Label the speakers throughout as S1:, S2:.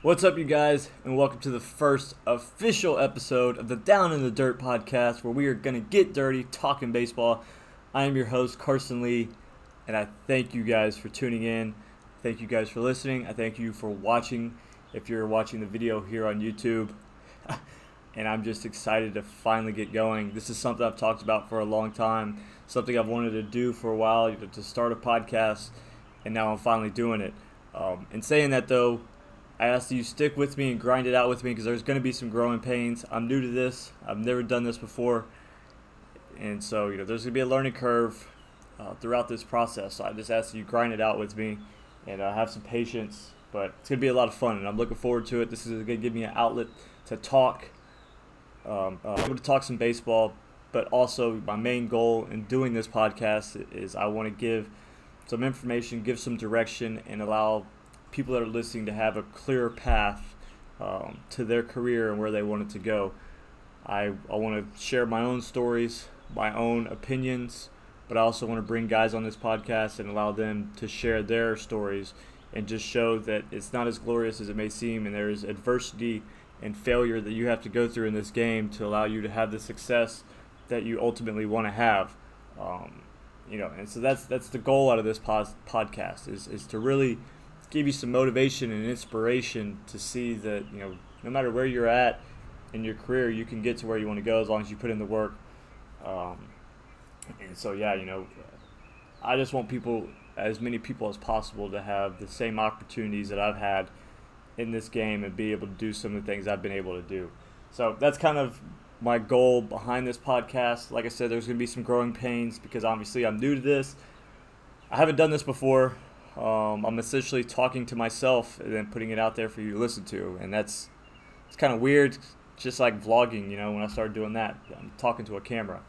S1: What's up, you guys, and welcome to the first official episode of the Down in the Dirt podcast, where we are going to get dirty talking baseball. I am your host, Carson Lee, and I thank you guys for tuning in. Thank you guys for listening. I thank you for watching if you're watching the video here on YouTube. and I'm just excited to finally get going. This is something I've talked about for a long time, something I've wanted to do for a while, to start a podcast, and now I'm finally doing it. Um, in saying that, though, I ask that you stick with me and grind it out with me because there's going to be some growing pains. I'm new to this. I've never done this before, and so you know there's going to be a learning curve uh, throughout this process. So I just ask that you grind it out with me and uh, have some patience. But it's going to be a lot of fun, and I'm looking forward to it. This is going to give me an outlet to talk. Um, uh, I'm going to talk some baseball, but also my main goal in doing this podcast is I want to give some information, give some direction, and allow people that are listening to have a clearer path um, to their career and where they want it to go. I, I want to share my own stories, my own opinions, but I also want to bring guys on this podcast and allow them to share their stories and just show that it's not as glorious as it may seem and there's adversity and failure that you have to go through in this game to allow you to have the success that you ultimately want to have. Um, you know, and so that's that's the goal out of this pod, podcast is, is to really – give you some motivation and inspiration to see that you know no matter where you're at in your career, you can get to where you want to go as long as you put in the work. Um, and so yeah, you know, I just want people, as many people as possible, to have the same opportunities that I've had in this game and be able to do some of the things I've been able to do. So that's kind of my goal behind this podcast. Like I said, there's going to be some growing pains because obviously I'm new to this. I haven't done this before. Um, I'm essentially talking to myself and then putting it out there for you to listen to, and that's it's kind of weird, just like vlogging. You know, when I started doing that, I'm talking to a camera.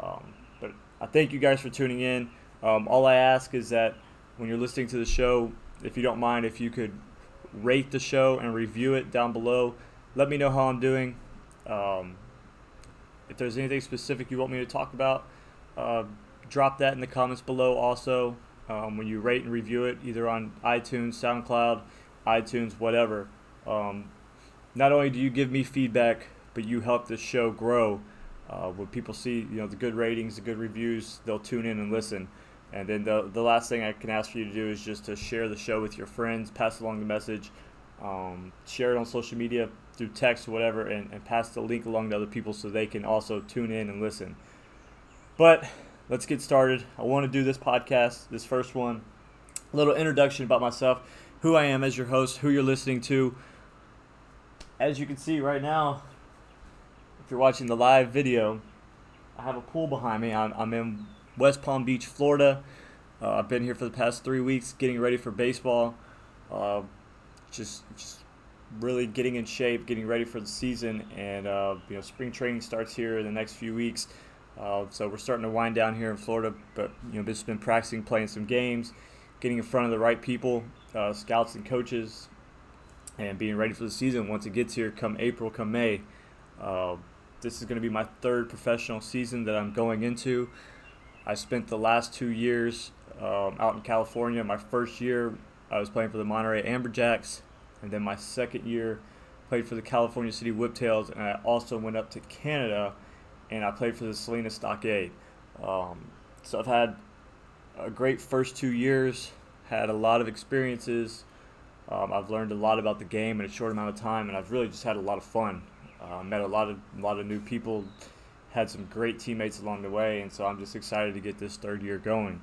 S1: Um, but I thank you guys for tuning in. Um, all I ask is that when you're listening to the show, if you don't mind, if you could rate the show and review it down below, let me know how I'm doing. Um, if there's anything specific you want me to talk about, uh, drop that in the comments below. Also, um, when you rate and review it, either on iTunes, SoundCloud, iTunes, whatever. Um, not only do you give me feedback, but you help the show grow. Uh, when people see you know the good ratings, the good reviews, they'll tune in and listen. And then the, the last thing I can ask for you to do is just to share the show with your friends, pass along the message, um, share it on social media through text whatever, and, and pass the link along to other people so they can also tune in and listen. But let's get started. I want to do this podcast, this first one. A little introduction about myself, who I am as your host, who you're listening to. As you can see right now, if you're watching the live video, I have a pool behind me. I'm, I'm in West Palm Beach, Florida. Uh, I've been here for the past three weeks getting ready for baseball. Uh, just, just really getting in shape, getting ready for the season, and uh, you know, spring training starts here in the next few weeks. Uh, so we're starting to wind down here in Florida, but you know, just been practicing, playing some games, getting in front of the right people, uh, scouts and coaches, and being ready for the season once it gets here. Come April, come May, uh, this is going to be my third professional season that I'm going into. I spent the last two years um, out in California. My first year, I was playing for the Monterey Amberjacks, and then my second year, played for the California City Whiptails, and I also went up to Canada and I played for the Salinas Stockade. Um, so I've had a great first two years, had a lot of experiences. Um, I've learned a lot about the game in a short amount of time, and I've really just had a lot of fun. Uh, met a lot of a lot of new people, had some great teammates along the way, and so I'm just excited to get this third year going.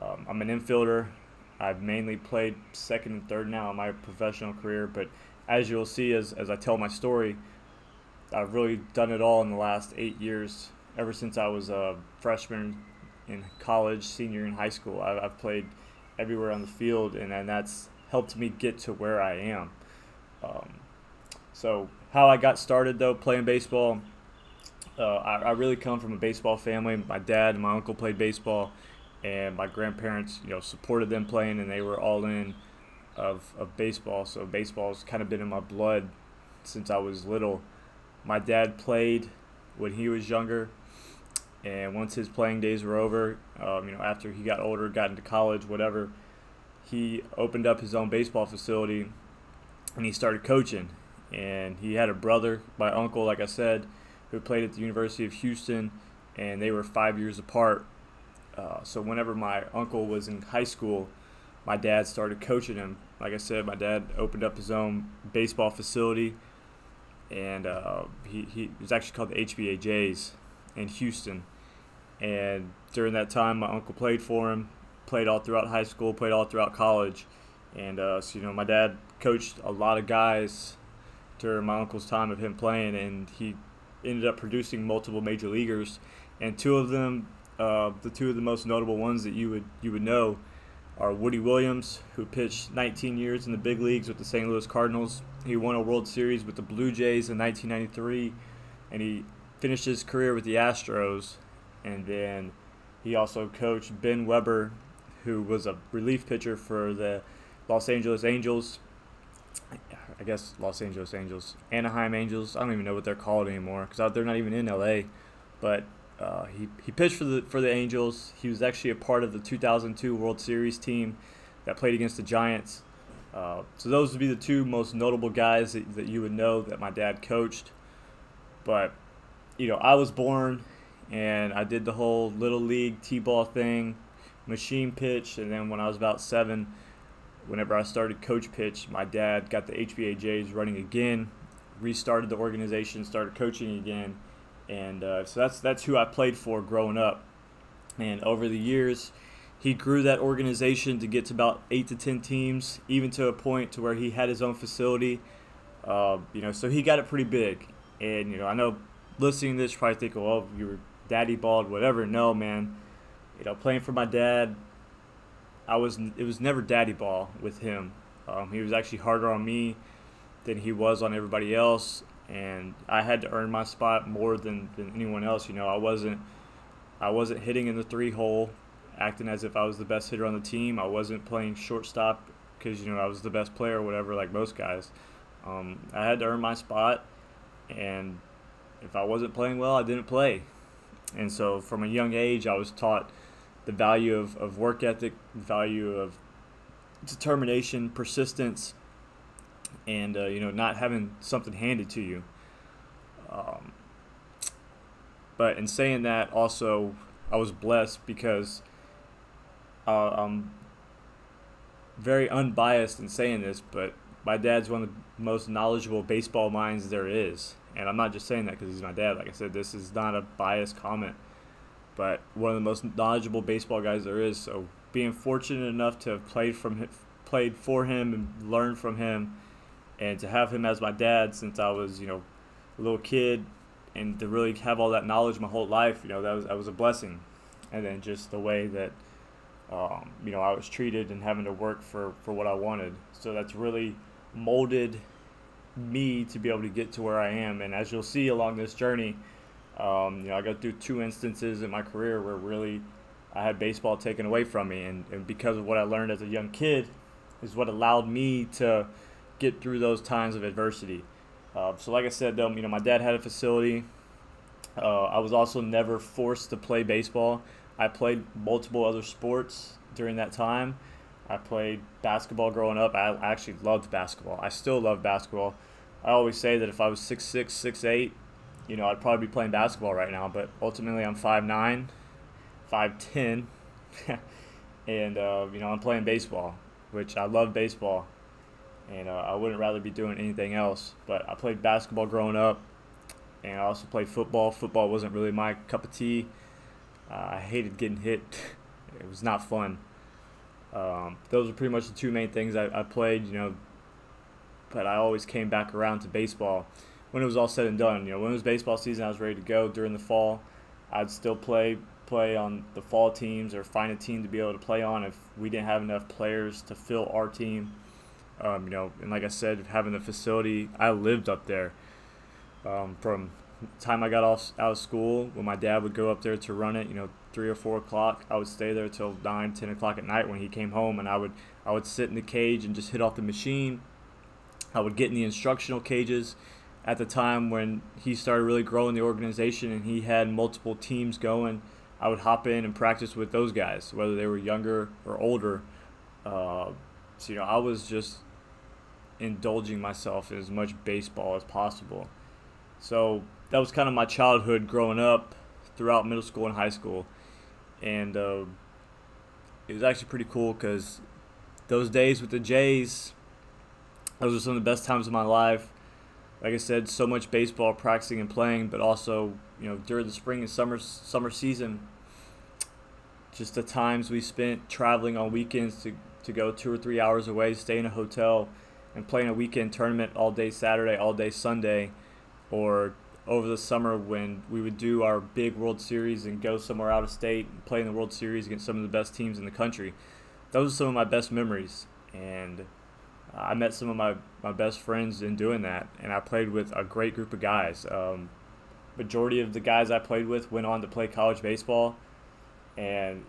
S1: Um, I'm an infielder. I've mainly played second and third now in my professional career, but as you'll see as, as I tell my story, I've really done it all in the last eight years. Ever since I was a freshman in college, senior in high school, I, have played everywhere on the field, and, and that's helped me get to where I am. Um, so, how I got started though playing baseball, uh, I, I, really come from a baseball family. My dad and my uncle played baseball, and my grandparents, you know, supported them playing, and they were all in of, of baseball. So baseball's kind of been in my blood since I was little. My dad played when he was younger, and once his playing days were over, um, you know, after he got older, got into college, whatever, he opened up his own baseball facility and he started coaching. And he had a brother, my uncle, like I said, who played at the University of Houston, and they were five years apart. Uh, so whenever my uncle was in high school, my dad started coaching him. Like I said, my dad opened up his own baseball facility, and uh, he, he was actually called the HBAJs in Houston. And during that time, my uncle played for him, played all throughout high school, played all throughout college. And uh, so, you know, my dad coached a lot of guys during my uncle's time of him playing, and he ended up producing multiple major leaguers. And two of them, uh, the two of the most notable ones that you would you would know, are Woody Williams, who pitched 19 years in the big leagues with the St. Louis Cardinals. He won a World Series with the Blue Jays in 1993, and he finished his career with the Astros. And then he also coached Ben Weber, who was a relief pitcher for the Los Angeles Angels. I guess Los Angeles Angels, Anaheim Angels. I don't even know what they're called anymore because they're not even in LA. But uh, he, he pitched for the for the Angels. He was actually a part of the 2002 World Series team that played against the Giants. Uh, so those would be the two most notable guys that, that you would know that my dad coached. But you know, I was born and I did the whole little league t-ball thing, machine pitch, and then when I was about seven, whenever I started coach pitch, my dad got the HBAJs running again, restarted the organization, started coaching again and uh, so that's that's who I played for growing up. And over the years, he grew that organization to get to about eight to ten teams, even to a point to where he had his own facility. Uh, you know, so he got it pretty big. And you know, I know listening to this, probably think, "Oh, you were daddy balled, whatever." No, man. You know, playing for my dad, I was. It was never daddy ball with him. Um, he was actually harder on me than he was on everybody else and I had to earn my spot more than, than anyone else. You know, I wasn't I wasn't hitting in the three hole, acting as if I was the best hitter on the team. I wasn't playing shortstop because you know I was the best player or whatever, like most guys. Um, I had to earn my spot, and if I wasn't playing well, I didn't play. And so, from a young age, I was taught the value of, of work ethic, value of determination, persistence, and uh, you know not having something handed to you. Um, but in saying that, also I was blessed because uh, I'm very unbiased in saying this, but my dad's one of the most knowledgeable baseball minds there is. And I'm not just saying that because he's my dad. Like I said, this is not a biased comment, but one of the most knowledgeable baseball guys there is. So being fortunate enough to have played from played for him and learned from him and to have him as my dad since I was you know a little kid, and to really have all that knowledge my whole life, you know that was that was a blessing, and then just the way that um, you know I was treated and having to work for for what I wanted, so that's really molded me to be able to get to where I am, and as you'll see along this journey. Um, you know, I got through two instances in my career where really I had baseball taken away from me, and, and because of what I learned as a young kid, is what allowed me to get through those times of adversity. Uh, so, like I said, though, you know, my dad had a facility. Uh, I was also never forced to play baseball. I played multiple other sports during that time. I played basketball growing up. I actually loved basketball. I still love basketball. I always say that if I was 6'6", 6'8", you know, I'd probably be playing basketball right now. But ultimately, I'm 5'9", 5'10", and, uh, you know, I'm playing baseball, which I love baseball and uh, I wouldn't rather be doing anything else. But I played basketball growing up, and I also played football. Football wasn't really my cup of tea. Uh, I hated getting hit; it was not fun. Um, those are pretty much the two main things I, I played. You know, but I always came back around to baseball when it was all said and done. You know, when it was baseball season, I was ready to go. During the fall, I'd still play play on the fall teams or find a team to be able to play on if we didn't have enough players to fill our team. Um, you know, and like I said, having the facility, I lived up there um, from time I got off out of school. When my dad would go up there to run it, you know, three or four o'clock, I would stay there till nine, ten o'clock at night when he came home, and I would I would sit in the cage and just hit off the machine. I would get in the instructional cages at the time when he started really growing the organization and he had multiple teams going. I would hop in and practice with those guys, whether they were younger or older. Uh, so you know, I was just indulging myself in as much baseball as possible. So that was kind of my childhood growing up throughout middle school and high school. And uh, it was actually pretty cool because those days with the Jays, those were some of the best times of my life. Like I said, so much baseball practicing and playing, but also, you know, during the spring and summer summer season, just the times we spent traveling on weekends to, to go two or three hours away, stay in a hotel, and playing a weekend tournament all day Saturday, all day Sunday, or over the summer when we would do our big World Series and go somewhere out of state and play in the World Series against some of the best teams in the country. Those are some of my best memories. And I met some of my, my best friends in doing that. And I played with a great group of guys. Um, majority of the guys I played with went on to play college baseball. And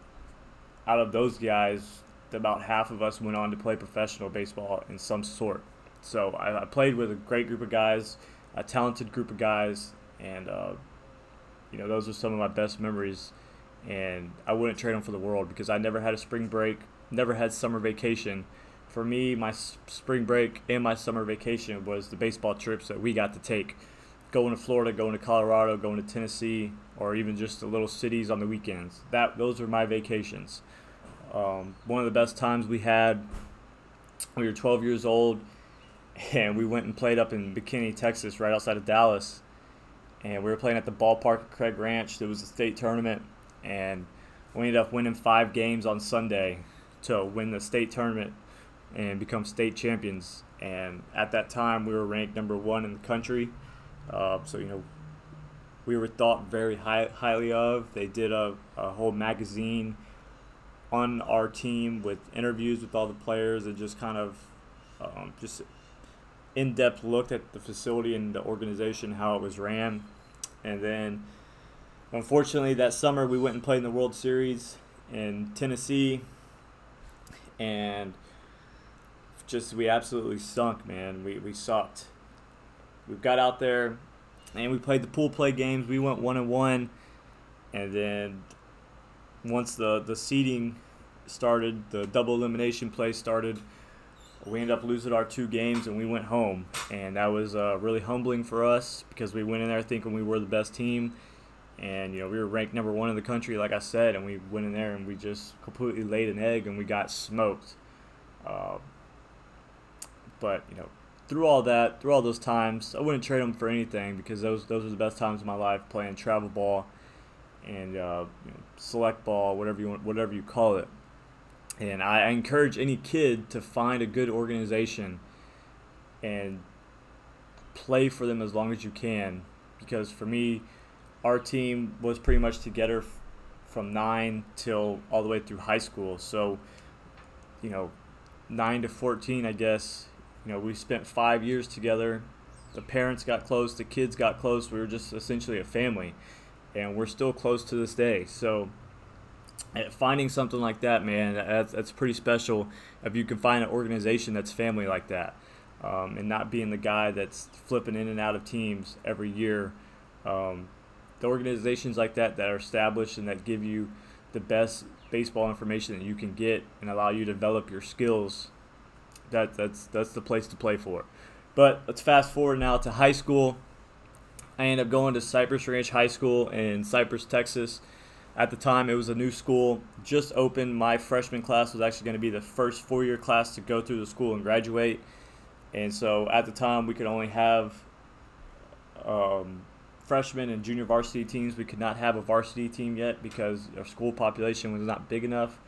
S1: out of those guys, about half of us went on to play professional baseball in some sort. So I, I played with a great group of guys a talented group of guys, and uh, you know those are some of my best memories. And I wouldn't trade them for the world because I never had a spring break, never had summer vacation. For me, my spring break and my summer vacation was the baseball trips that we got to take, going to Florida, going to Colorado, going to Tennessee, or even just the little cities on the weekends. That those were my vacations. Um, one of the best times we had. We were 12 years old and we went and played up in McKinney, Texas, right outside of Dallas. And we were playing at the ballpark at Craig Ranch. There was a state tournament, and we ended up winning five games on Sunday to win the state tournament and become state champions. And at that time, we were ranked number one in the country. Uh, so you know, we were thought very high, highly of. They did a, a whole magazine on our team with interviews with all the players and just kind of um, just in-depth look at the facility and the organization, how it was ran, and then unfortunately that summer we went and played in the World Series in Tennessee, and just we absolutely sunk, man. We we sucked. We got out there, and we played the pool play games. We went one and one, and then once the the seeding started, the double elimination play started we ended up losing our two games and we went home. And that was uh, really humbling for us because we went in there thinking we were the best team. And you know we were ranked number one in the country like i said and we went in there and we just completely laid an egg and we got smoked. Uh, but you know through all that through all those times i wouldn't trade them for anything because those those were the best times of my life playing travel ball and uh, you know, select ball whatever you want whatever you call it and I encourage any kid to find a good organization and play for them as long as you can. Because for me, our team was pretty much together from nine till all the way through high school. So, you know, nine to 14, I guess, you know, we spent five years together. The parents got close, the kids got close. We were just essentially a family. And we're still close to this day. So, finding something like that, man, that's, that's pretty special. If you can find an organization that's family like that, um, and not being the guy that's flipping in and out of teams every year. Um, the organizations like that that are established and that give you the best baseball information that you can get and allow you to develop your skills. That that's that's the place to play for. But let's fast forward now to high school. I end up going to Cypress Ranch High School in Cypress, Texas. At the time, it was a new school, just opened. My freshman class was actually going to be the first four year class to go through the school and graduate. And so at the time, we could only have um, freshman and junior varsity teams. We could not have a varsity team yet because our school population was not big enough.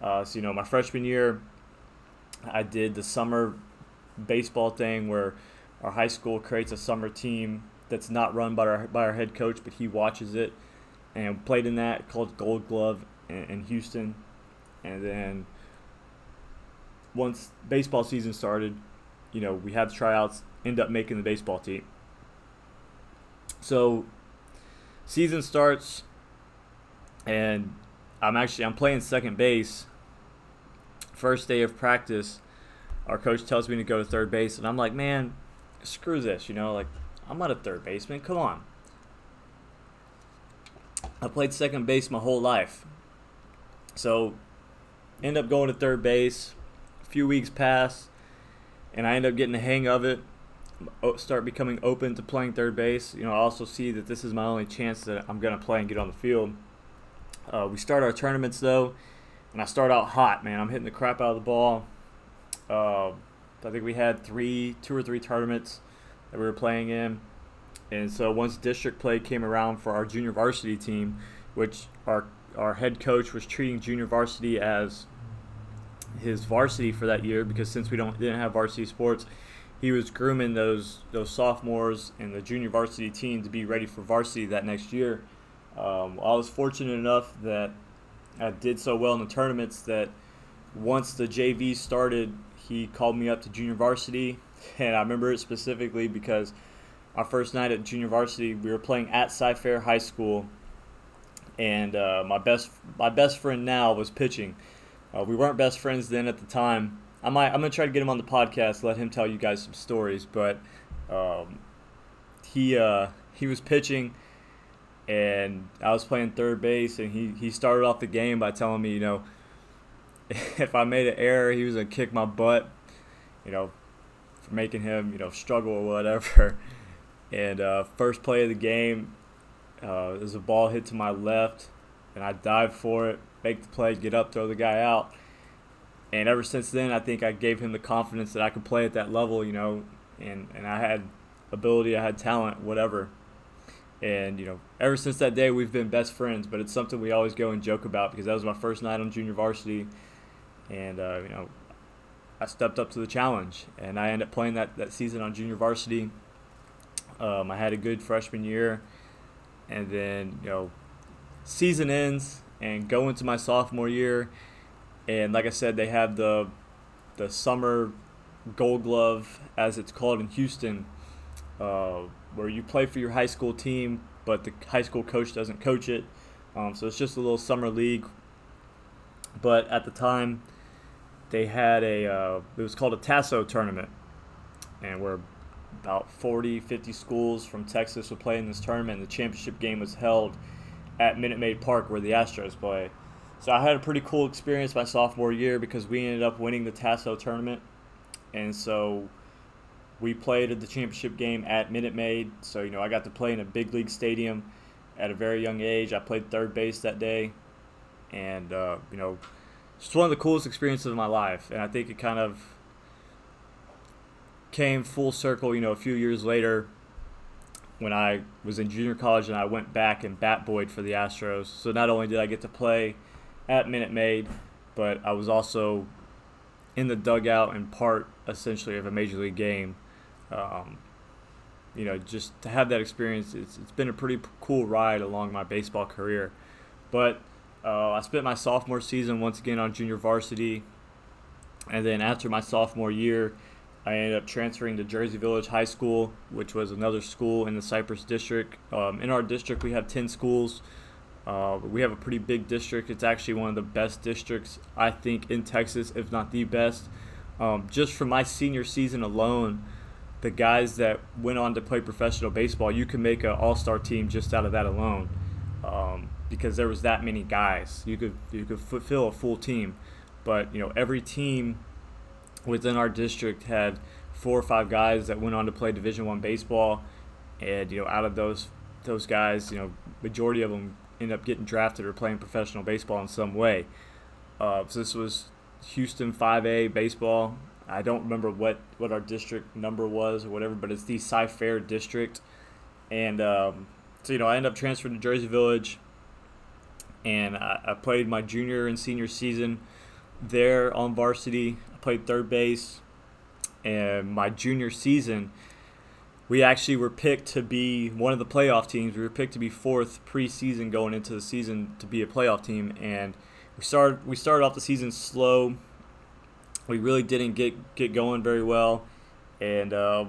S1: Uh, so, you know, my freshman year, I did the summer baseball thing where our high school creates a summer team that's not run by our, by our head coach, but he watches it and played in that called Gold Glove in, Houston. And then once baseball season started, you know, we had the tryouts, end up making the baseball team. So season starts and I'm actually I'm playing second base. First day of practice, our coach tells me to go to third base and I'm like, "Man, screw this, you know, like I'm not a third baseman. Come on. I played second base my whole life. So, end up going to third base. A few weeks pass, and I end up getting the hang of it. Start becoming open to playing third base. You know, I also see that this is my only chance that I'm gonna play and get on the field. Uh, we start our tournaments though, and I start out hot, man. I'm hitting the crap out of the ball. Uh, I think we had three, two or three tournaments that we were playing in, and so once district play came around for our junior varsity team, which our our head coach was treating junior varsity as his varsity for that year because since we don't didn't have varsity sports, he was grooming those those sophomores and the junior varsity team to be ready for varsity that next year. Um, I was fortunate enough that I did so well in the tournaments that once the JV started, he called me up to junior varsity, and I remember it specifically because our first night at junior varsity, we were playing at Cy-Fair High School, and uh, my best my best friend now was pitching. Uh, we weren't best friends then at the time. I might I'm gonna try to get him on the podcast, let him tell you guys some stories. But um, he uh, he was pitching, and I was playing third base, and he he started off the game by telling me, you know, if I made an error, he was gonna kick my butt, you know, for making him you know struggle or whatever. And uh, first play of the game, uh, there's a ball hit to my left, and I dive for it, make the play, get up, throw the guy out. And ever since then, I think I gave him the confidence that I could play at that level, you know, and, and I had ability, I had talent, whatever. And, you know, ever since that day, we've been best friends, but it's something we always go and joke about because that was my first night on junior varsity. And, uh, you know, I stepped up to the challenge, and I ended up playing that, that season on junior varsity. Um, I had a good freshman year, and then you know, season ends and go into my sophomore year, and like I said, they have the the summer Gold Glove, as it's called in Houston, uh, where you play for your high school team, but the high school coach doesn't coach it. Um, so it's just a little summer league. But at the time, they had a uh, it was called a Tasso tournament, and where about 40, 50 schools from Texas would play in this tournament. The championship game was held at Minute Maid Park where the Astros play. So I had a pretty cool experience my sophomore year because we ended up winning the Tasso tournament. And so we played at the championship game at Minute Maid. So, you know, I got to play in a big league stadium at a very young age. I played third base that day. And, uh, you know, it's one of the coolest experiences of my life. And I think it kind of came full circle, you know, a few years later when I was in junior college and I went back and bat boyed for the Astros. So not only did I get to play at Minute Maid, but I was also in the dugout and part essentially of a major league game. Um, you know, just to have that experience, it's, it's been a pretty cool ride along my baseball career. But uh, I spent my sophomore season once again on junior varsity. And then after my sophomore year, I ended up transferring to Jersey Village High School, which was another school in the Cypress district. Um, in our district, we have 10 schools. Uh, we have a pretty big district. It's actually one of the best districts, I think, in Texas, if not the best. Um, just from my senior season alone, the guys that went on to play professional baseball, you can make an all star team just out of that alone. Um, because there was that many guys. You could you could fulfill a full team. But you know, every team within our district had four or five guys that went on to play Division One baseball, and you know out of those those guys, you know majority of them end up getting drafted or playing professional baseball in some way. Uh, so this was Houston 5A baseball. I don't remember what, what our district number was or whatever, but it's the Cy-Fair district. And um, so, you know, I ended up transferring to Jersey Village, and I, I played my junior and senior season there on varsity played third base. And my junior season, we actually were picked to be one of the playoff teams. We were picked to be fourth preseason going into the season to be a playoff team, and we started we started off the season slow. We really didn't get get going very well, and uh,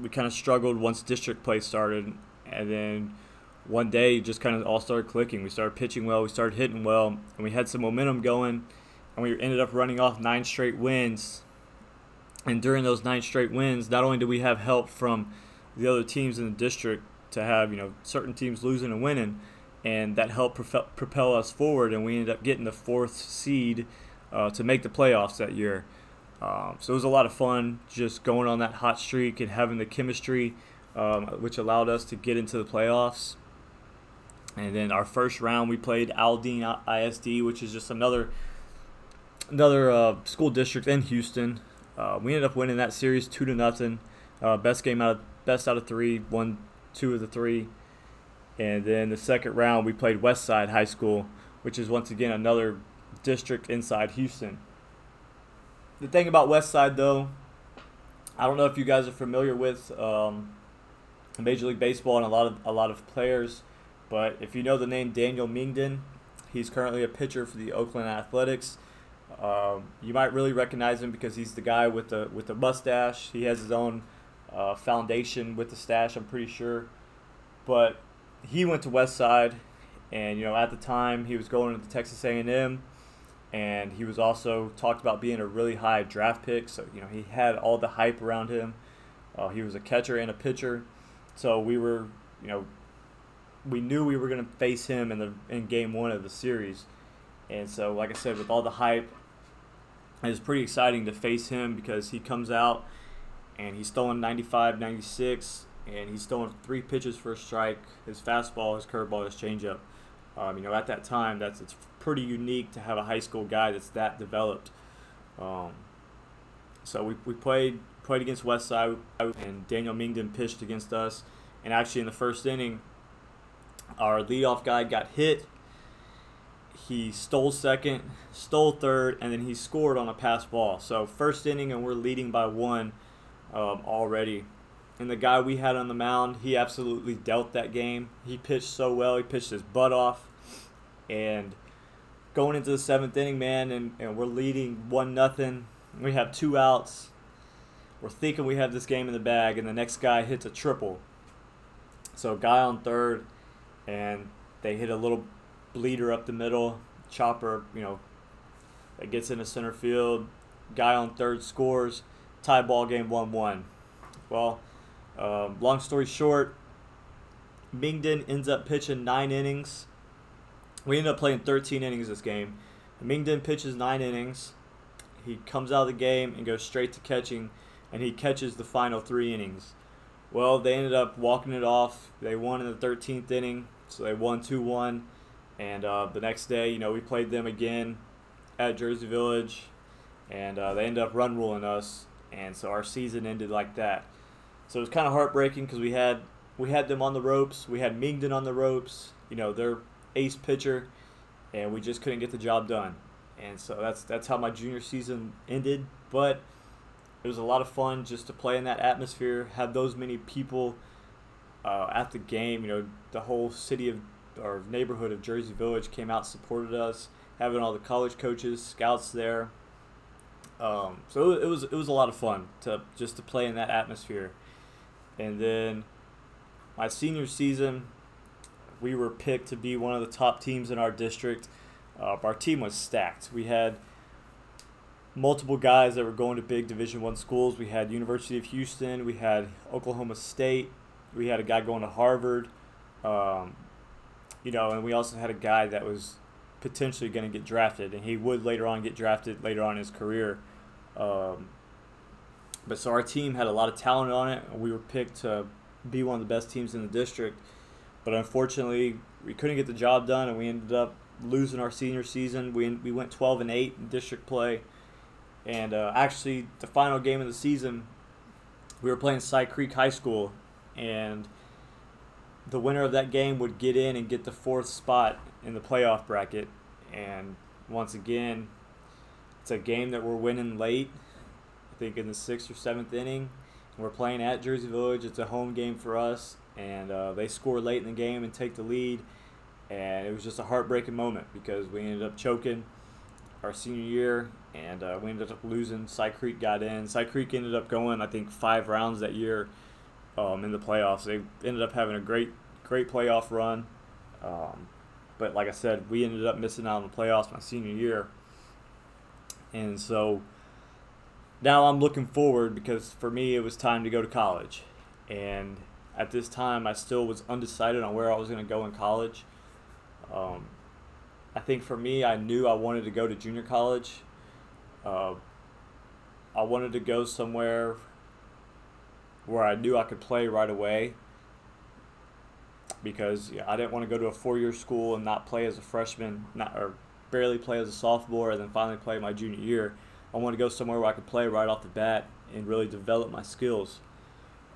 S1: we kind of struggled once district play started, and then one day just kind of all started clicking. We started pitching well, we started hitting well, and we had some momentum going and we ended up running off nine straight wins. And during those nine straight wins, not only did we have help from the other teams in the district to have you know certain teams losing and winning, and that helped propel us forward, and we ended up getting the fourth seed uh, to make the playoffs that year. Um, so it was a lot of fun just going on that hot streak and having the chemistry, um, which allowed us to get into the playoffs. And then our first round, we played Aldine ISD, which is just another another uh, school district in Houston. Uh, we ended up winning that series two to nothing. Uh, best game out of best out of three, won two of the three. And then the second round, we played Westside High School, which is once again another district inside Houston. The thing about Westside, though, I don't know if you guys are familiar with um, Major League Baseball and a lot of a lot of players, but if you know the name Daniel Mengden, he's currently a pitcher for the Oakland Athletics. Um, you might really recognize him because he's the guy with the with the mustache. He has his own uh, foundation with the stash. I'm pretty sure, but he went to West Side, and you know at the time he was going to the Texas A&M, and he was also talked about being a really high draft pick. So you know he had all the hype around him. Uh, he was a catcher and a pitcher, so we were you know we knew we were going to face him in the in game one of the series, and so like I said, with all the hype, it was pretty exciting to face him because he comes out and he's stolen 95, 96, and he's throwing three pitches for a strike. His fastball, his curveball, his changeup. Um, you know, at that time, that's it's pretty unique to have a high school guy that's that developed. Um, so we, we played played against Westside, and Daniel Mengden pitched against us. And actually, in the first inning, our leadoff guy got hit. He stole second, stole third, and then he scored on a pass ball. So first inning, and we're leading by one um, already. And the guy we had on the mound, he absolutely dealt that game. He pitched so well. He pitched his butt off. And going into the seventh inning, man, and, and we're leading one nothing. We have two outs. We're thinking we have this game in the bag, and the next guy hits a triple. So guy on third, and they hit a little bleeder up the middle. Chopper, you know, that gets into center field. Guy on third scores. Tie ball game 1 1. Well, um, long story short, Mengden ends up pitching nine innings. We end up playing 13 innings this game. Mengden pitches nine innings. He comes out of the game and goes straight to catching, and he catches the final three innings. Well, they ended up walking it off. They won in the 13th inning, so they won 2 1. And uh, the next day, you know, we played them again at Jersey Village, and uh, they ended up run ruling us, and so our season ended like that. So it was kind of heartbreaking because we had we had them on the ropes. We had Mengden on the ropes. You know, their ace pitcher, and we just couldn't get the job done. And so that's that's how my junior season ended. But it was a lot of fun just to play in that atmosphere, have those many people uh, at the game. You know, the whole city of or neighborhood of Jersey Village came out supported us, having all the college coaches, scouts there. Um, so it was it was a lot of fun to just to play in that atmosphere. And then my senior season, we were picked to be one of the top teams in our district. Uh, our team was stacked. We had multiple guys that were going to big Division One schools. We had University of Houston. We had Oklahoma State. We had a guy going to Harvard. Um, you know, and we also had a guy that was potentially going to get drafted, and he would later on get drafted later on in his career. Um, but so our team had a lot of talent on it, and we were picked to be one of the best teams in the district. But unfortunately, we couldn't get the job done, and we ended up losing our senior season. We we went 12 and 8 in district play, and uh, actually the final game of the season, we were playing Cy Creek High School, and the winner of that game would get in and get the fourth spot in the playoff bracket. And once again, it's a game that we're winning late I think in the sixth or seventh inning. We're playing at Jersey Village. It's a home game for us, and uh, they score late in the game and take the lead. And it was just a heartbreaking moment because we ended up choking our senior year, and uh, we ended up losing. Cy Creek got in. Cy Creek ended up going, I think, five rounds that year um, in the playoffs. They ended up having a great, great playoff run. Um, but like I said, we ended up missing out on the playoffs my senior year, and so now I'm looking forward because for me it was time to go to college, and at this time I still was undecided on where I was going to go in college. Um, I think for me, I knew I wanted to go to junior college. Uh, I wanted to go somewhere where I knew I could play right away because I didn't want to go to a four-year school and not play as a freshman, not or barely play as a sophomore, and then finally play my junior year. I wanted to go somewhere where I could play right off the bat and really develop my skills.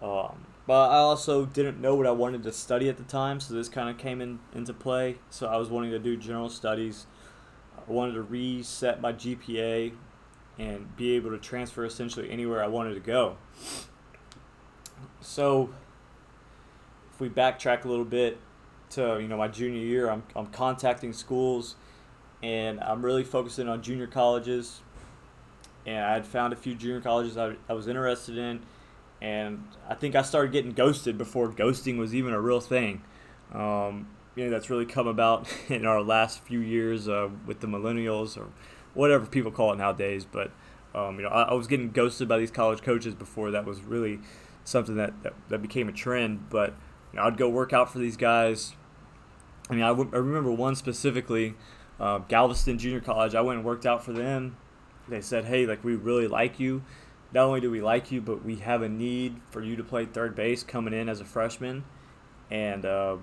S1: Um, but I also didn't know what I wanted to study at the time, so this kind of came in, into play. So I was wanting to do general studies. I wanted to reset my GPA and be able to transfer essentially anywhere I wanted to go. So if we backtrack a little bit to you know my junior year, I'm, I'm contacting schools and I'm really focusing on junior colleges. And I had found a few junior colleges I, I was interested in, and I think I started getting ghosted before ghosting was even a real thing. Um, you know, that's really come about in our last few years uh, with the millennials or whatever people call it nowadays. But um, you know, I, I, was getting ghosted by these college coaches before that was really something that, that, that became a trend. But you know, I'd go work out for these guys. I mean, I, w- I remember one specifically, uh, Galveston Junior College. I went and worked out for them. They said, "Hey, like we really like you. Not only do we like you, but we have a need for you to play third base coming in as a freshman, and uh,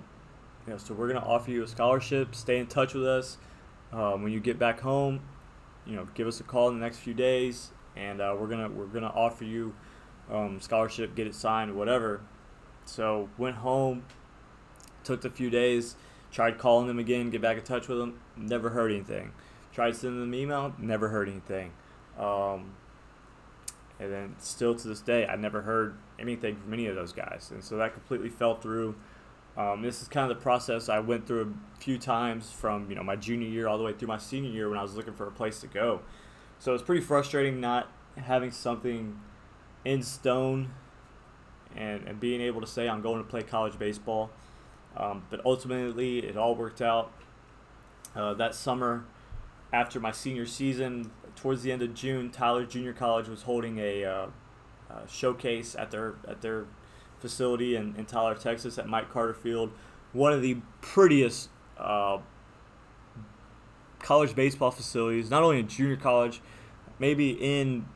S1: you know, so we're gonna offer you a scholarship. Stay in touch with us um, when you get back home. You know, give us a call in the next few days, and uh, we're gonna we're gonna offer you um, scholarship, get it signed, whatever." So went home, took a few days, tried calling them again, get back in touch with them, never heard anything. Tried sending them email, never heard anything. Um, and then still to this day, I never heard anything from any of those guys, and so that completely fell through. Um, this is kind of the process I went through a few times from you know my junior year all the way through my senior year when I was looking for a place to go. So it's pretty frustrating not having something in stone and, and being able to say I'm going to play college baseball. Um, but ultimately, it all worked out. Uh, that summer, after my senior season, towards the end of June, Tyler Junior College was holding a uh, uh, showcase at their at their facility in, in Tyler, Texas, at Mike Carter Field. One of the prettiest uh, college baseball facilities, not only in junior college, maybe in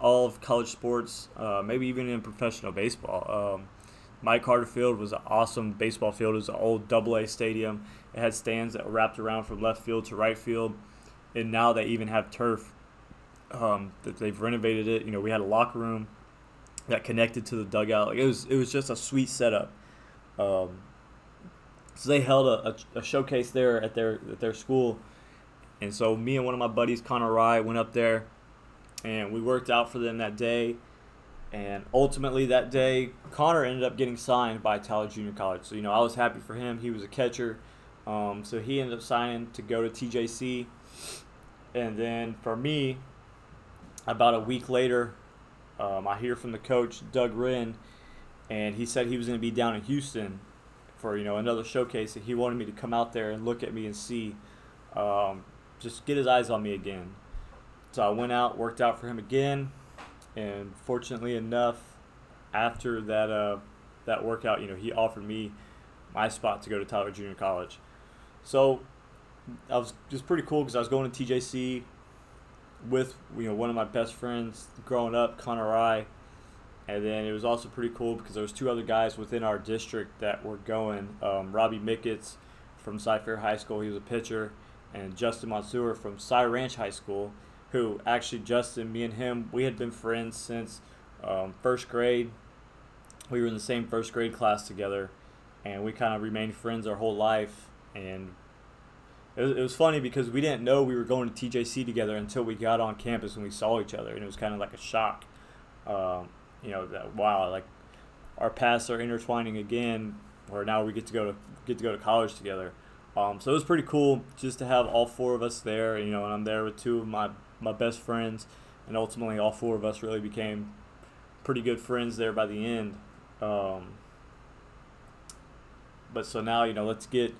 S1: all of college sports, uh, maybe even in professional baseball. Um, Mike Carter Field was an awesome baseball field. It was an old Double A stadium. It had stands that wrapped around from left field to right field, and now they even have turf. Um, that they've renovated it. You know, we had a locker room that connected to the dugout. Like it was, it was just a sweet setup. Um, so they held a, a, a, showcase there at their at their school, and so me and one of my buddies, Connor Rye, went up there and we worked out for them that day. And ultimately, that day, Connor ended up getting signed by Tyler Junior College. So, you know, I was happy for him. He was a catcher. Um, so he ended up signing to go to TJC. And then for me, about a week later, um, I hear from the coach, Doug Wren, and he said he was going to be down in Houston for, you know, another showcase. And he wanted me to come out there and look at me and see, um, just get his eyes on me again. So I went out, worked out for him again, and fortunately enough, after that uh, that workout, you know, he offered me my spot to go to Tyler Junior College. So I was just pretty cool because I was going to TJC with you know one of my best friends growing up, Connor Rye, and then it was also pretty cool because there was two other guys within our district that were going. Um, Robbie Micketts from Cy Fair High School, he was a pitcher, and Justin Mansour from Cy Ranch High School who actually Justin, me and him, we had been friends since um, first grade. We were in the same first grade class together, and we kind of remained friends our whole life. And it was, it was funny because we didn't know we were going to TJC together until we got on campus and we saw each other, and it was kind of like a shock. Um, you know that wow, like our paths are intertwining again, where now we get to go to get to go to college together. Um, so it was pretty cool just to have all four of us there. You know, and I'm there with two of my my best friends, and ultimately all four of us really became pretty good friends there by the end. Um, but so now you know, let's get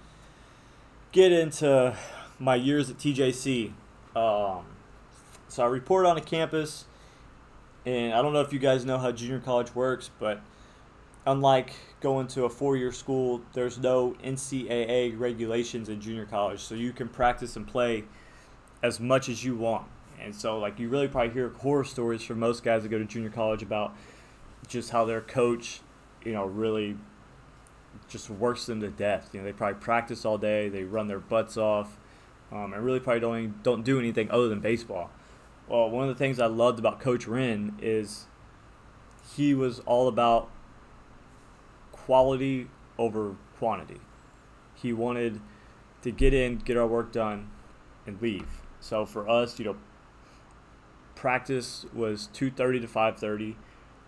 S1: get into my years at TJC. Um, so I report on a campus, and I don't know if you guys know how junior college works, but unlike going to a four-year school, there's no NCAA regulations in junior college, so you can practice and play as much as you want And so, like, you really probably hear horror stories from most guys that go to junior college about just how their coach, you know, really just works them to death. You know, they probably practice all day, they run their butts off, um, and really probably don't don't do anything other than baseball. Well, one of the things I loved about Coach Wren is he was all about quality over quantity. He wanted to get in, get our work done, and leave. So for us, you know, practice was 2:30 to 5:30.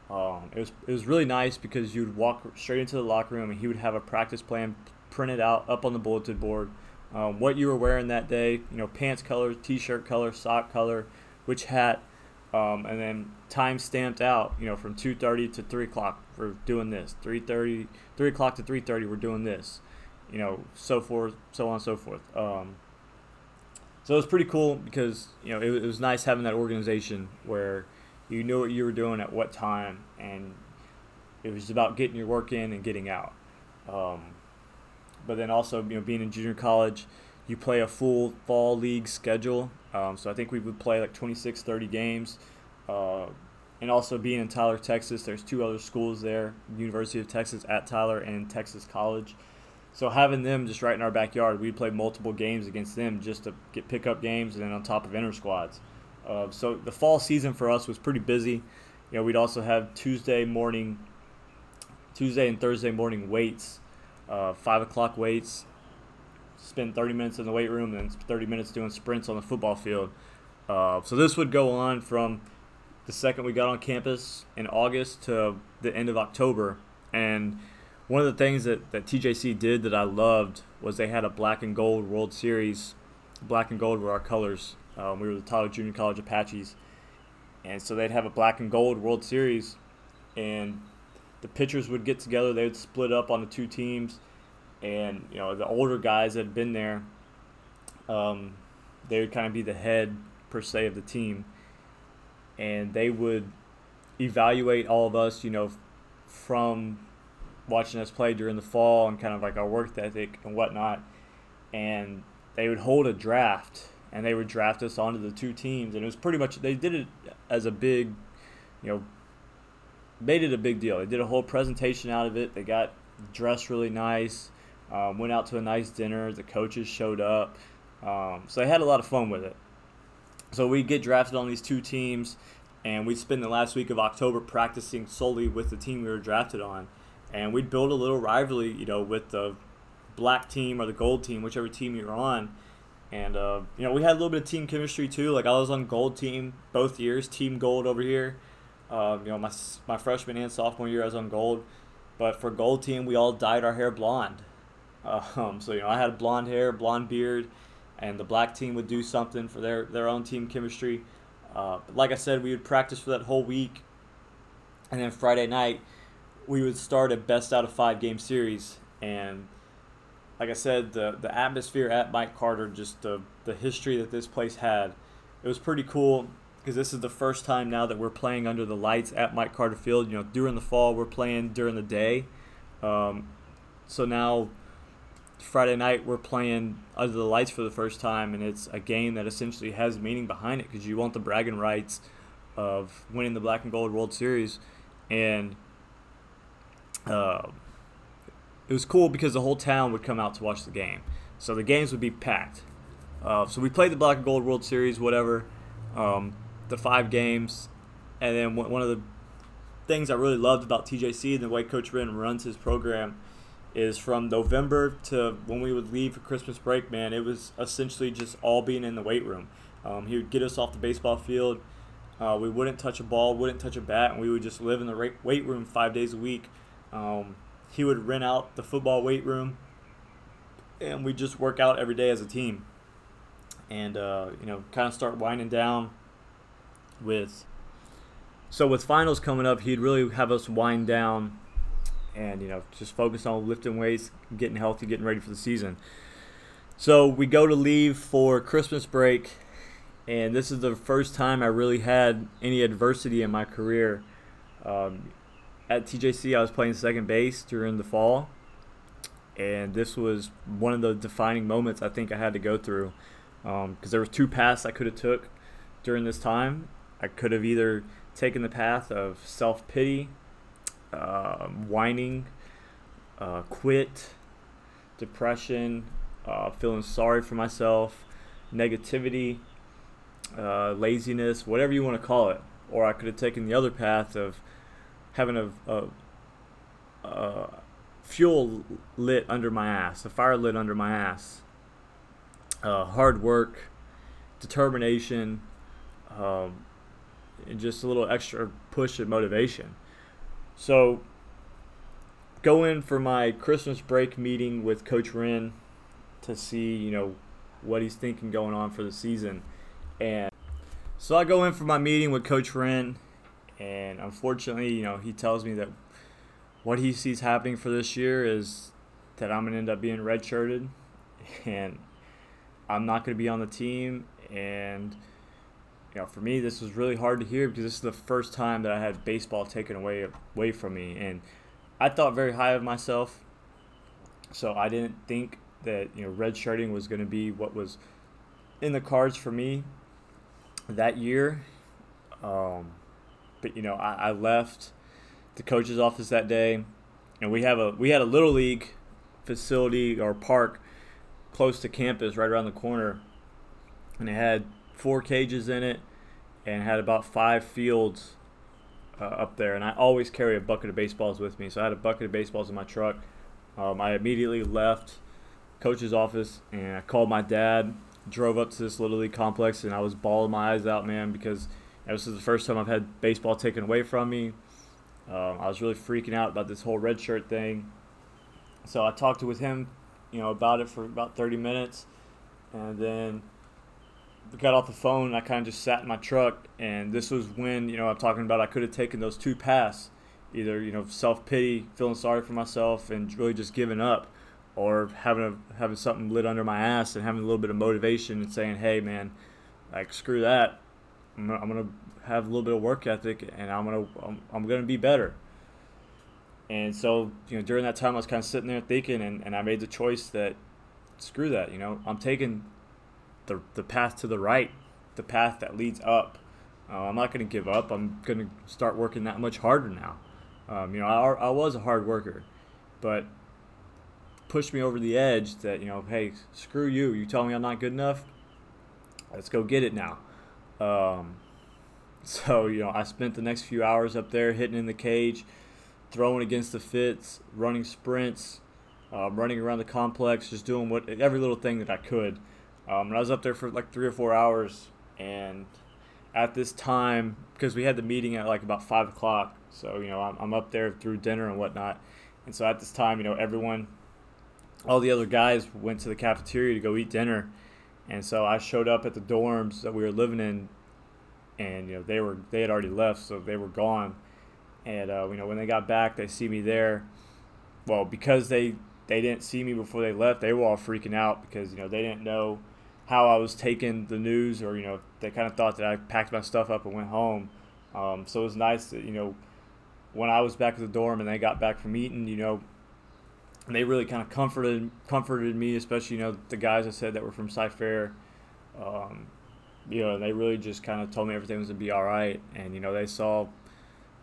S1: Um, it was it was really nice because you'd walk straight into the locker room and he would have a practice plan printed out up on the bulletin board. Um, what you were wearing that day, you know, pants color, t-shirt color, sock color, which hat, um, and then time stamped out. You know, from 2:30 to 3 o'clock, we're doing this. 3:30, 3 o'clock to 3:30, we're doing this. You know, so forth, so on and so forth. Um, so it was pretty cool because you know it, it was nice having that organization where you knew what you were doing at what time, and it was about getting your work in and getting out. Um, but then also, you know, being in junior college, you play a full fall league schedule. Um, so I think we would play like 26, 30 games. Uh, and also being in Tyler, Texas, there's two other schools there University of Texas at Tyler and Texas College. So having them just right in our backyard, we'd play multiple games against them just to get pickup games and then on top of inter squads. Uh, so the fall season for us was pretty busy. You know, we'd also have Tuesday morning, Tuesday and Thursday morning weights, uh, five o'clock weights. Spend 30 minutes in the weight room and 30 minutes doing sprints on the football field. Uh, so this would go on from the second we got on campus in August to the end of October. And one of the things that, that TJC did that I loved was they had a black and gold World Series. Black and gold were our colors um, we were the Tyler Junior College Apaches, and so they'd have a black and gold World Series, and the pitchers would get together. They would split up on the two teams, and you know the older guys that had been there, um, they would kind of be the head per se of the team, and they would evaluate all of us, you know, from watching us play during the fall and kind of like our work ethic and whatnot, and they would hold a draft and they would draft us onto the two teams, and it was pretty much they did it as a big, you know, made it a big deal. They did a whole presentation out of it. They got dressed really nice, um, went out to a nice dinner. The coaches showed up, um, so they had a lot of fun with it. So we get drafted on these two teams, and we spend the last week of October practicing solely with the team we were drafted on, and we'd build a little rivalry, you know, with the black team or the gold team, whichever team you're on and uh, you know, we had a little bit of team chemistry too. Like I was on gold team both years, team gold over here. Uh, you know, my my freshman and sophomore year I was on gold, but for gold team we all dyed our hair blonde. Um, so you know, I had blonde hair, blonde beard, and the black team would do something for their their own team chemistry. Uh, like I said, we would practice for that whole week, and then Friday night we would start a best out of five game series and like I said, the the atmosphere at Mike Carter, just the the history that this place had, it was pretty cool because this is the first time now that we're playing under the lights at Mike Carter Field. You know, during the fall we're playing during the day, um, so now Friday night we're playing under the lights for the first time, and it's a game that essentially has meaning behind it because you want the bragging rights of winning the Black and Gold World Series, and. Uh, it was cool because the whole town would come out to watch the game. So the games would be packed. Uh, so we played the Black and Gold World Series, whatever, um, the five games, and then one of the things I really loved about TJC and the way Coach Wren runs his program is from November to when we would leave for Christmas break. Man, it was essentially just all being in the weight room. Um, he would get us off the baseball field. Uh, we wouldn't touch a ball, wouldn't touch a bat, and we would just live in the weight room five days a week. Um, he would rent out the football weight room, and we just work out every day as a team, and uh, you know, kind of start winding down with. So with finals coming up, he'd really have us wind down, and you know, just focus on lifting weights, getting healthy, getting ready for the season. So we go to leave for Christmas break, and this is the first time I really had any adversity in my career. Um, at TJC, I was playing second base during the fall, and this was one of the defining moments I think I had to go through because um, there was two paths I could have took during this time. I could have either taken the path of self pity, uh, whining, uh, quit, depression, uh, feeling sorry for myself, negativity, uh, laziness, whatever you want to call it. Or I could have taken the other path of having a, a, a fuel lit under my ass, a fire lit under my ass. Uh, hard work, determination, um, and just a little extra push and motivation. So, go in for my Christmas break meeting with Coach Wren to see, you know, what he's thinking going on for the season. And so I go in for my meeting with Coach Wren, and unfortunately, you know, he tells me that what he sees happening for this year is that I'm going to end up being redshirted, and I'm not going to be on the team. And you know, for me, this was really hard to hear because this is the first time that I had baseball taken away away from me, and I thought very high of myself. So I didn't think that you know redshirting was going to be what was in the cards for me that year. Um, but you know, I, I left the coach's office that day, and we have a we had a little league facility or park close to campus, right around the corner, and it had four cages in it, and had about five fields uh, up there. And I always carry a bucket of baseballs with me, so I had a bucket of baseballs in my truck. Um, I immediately left coach's office and I called my dad. Drove up to this little league complex, and I was bawling my eyes out, man, because this is the first time I've had baseball taken away from me. Um, I was really freaking out about this whole red shirt thing. So I talked with him, you know, about it for about 30 minutes, and then got off the phone. I kind of just sat in my truck, and this was when you know I'm talking about I could have taken those two paths, either you know self pity, feeling sorry for myself, and really just giving up, or having a, having something lit under my ass and having a little bit of motivation and saying, hey man, like screw that, I'm gonna, I'm gonna have a little bit of work ethic and I'm gonna I'm, I'm gonna be better. And so you know during that time I was kind of sitting there thinking, and, and I made the choice that screw that, you know I'm taking the the path to the right, the path that leads up. Uh, I'm not gonna give up. I'm gonna start working that much harder now. Um, you know I, I was a hard worker, but pushed me over the edge that you know hey screw you you tell me i'm not good enough let's go get it now um, so, you know, I spent the next few hours up there hitting in the cage, throwing against the fits, running sprints, uh, running around the complex, just doing what every little thing that I could. Um, and I was up there for like three or four hours. And at this time, because we had the meeting at like about five o'clock, so you know I'm, I'm up there through dinner and whatnot. And so at this time, you know, everyone, all the other guys went to the cafeteria to go eat dinner. And so I showed up at the dorms that we were living in, and you know they were they had already left, so they were gone. And uh, you know when they got back, they see me there. Well, because they they didn't see me before they left, they were all freaking out because you know they didn't know how I was taking the news, or you know they kind of thought that I packed my stuff up and went home. Um, so it was nice that you know when I was back at the dorm and they got back from eating, you know, and they really kind of comforted comforted me, especially you know the guys I said that were from Cy-Fair. Um, you know, they really just kind of told me everything was gonna be all right, and you know they saw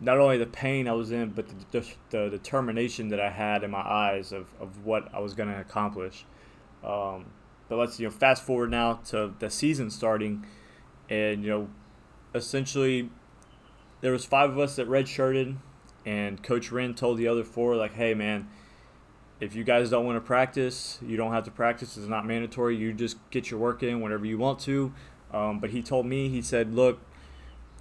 S1: not only the pain I was in, but the, the, the determination that I had in my eyes of, of what I was gonna accomplish. Um, but let's you know fast forward now to the season starting, and you know, essentially, there was five of us that redshirted, and Coach Wren told the other four like, "Hey man." If you guys don't want to practice, you don't have to practice. It's not mandatory. You just get your work in whenever you want to. Um, but he told me, he said, look,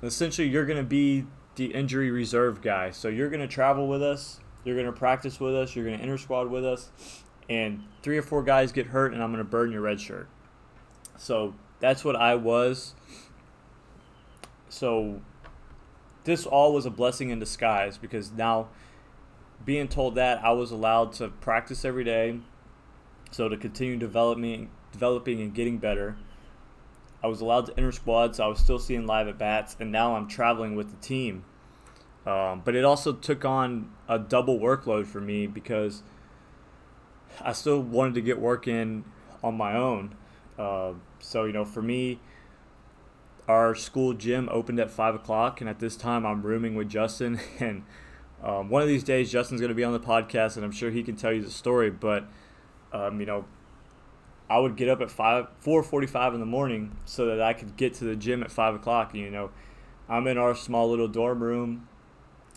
S1: essentially, you're going to be the injury reserve guy. So you're going to travel with us. You're going to practice with us. You're going to inter squad with us. And three or four guys get hurt, and I'm going to burn your red shirt. So that's what I was. So this all was a blessing in disguise because now being told that I was allowed to practice every day, so to continue developing, developing and getting better. I was allowed to enter squads, so I was still seeing live at bats, and now I'm traveling with the team. Um, but it also took on a double workload for me because I still wanted to get work in on my own. Uh, so you know, for me, our school gym opened at five o'clock, and at this time I'm rooming with Justin. And um, one of these days, Justin's going to be on the podcast, and I'm sure he can tell you the story. But um, you know, I would get up at five, four forty-five in the morning so that I could get to the gym at five o'clock. You know, I'm in our small little dorm room,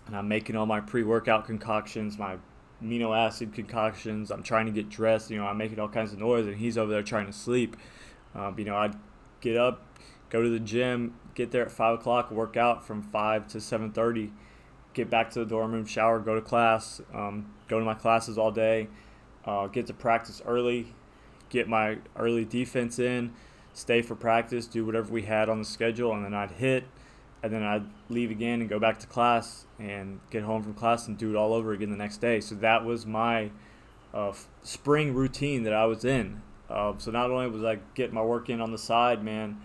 S1: and I'm making all my pre-workout concoctions, my amino acid concoctions. I'm trying to get dressed. You know, I'm making all kinds of noise, and he's over there trying to sleep. Um, you know, I'd get up, go to the gym, get there at five o'clock, work out from five to seven thirty, get back to the dorm room, shower, go to class, um, go to my classes all day, uh, get to practice early, get my early defense in, stay for practice, do whatever we had on the schedule, and then I'd hit, and then I'd leave again and go back to class and get home from class and do it all over again the next day. So that was my uh, spring routine that I was in. Uh, so not only was I getting my work in on the side, man,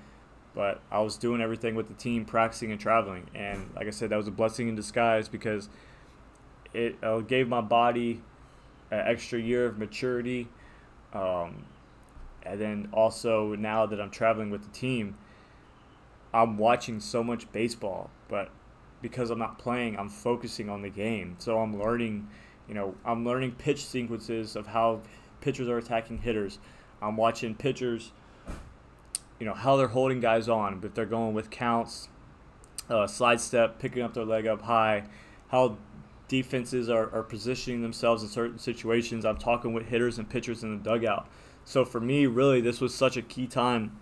S1: but I was doing everything with the team, practicing and traveling. And like I said, that was a blessing in disguise because it uh, gave my body an extra year of maturity. Um, and then also now that I'm traveling with the team, I'm watching so much baseball, but because I'm not playing, I'm focusing on the game. So I'm learning, you know, I'm learning pitch sequences of how pitchers are attacking hitters. I'm watching pitchers, you know, how they're holding guys on, if they're going with counts, uh, slide step, picking up their leg up high, how defenses are, are positioning themselves in certain situations. I'm talking with hitters and pitchers in the dugout. So for me, really, this was such a key time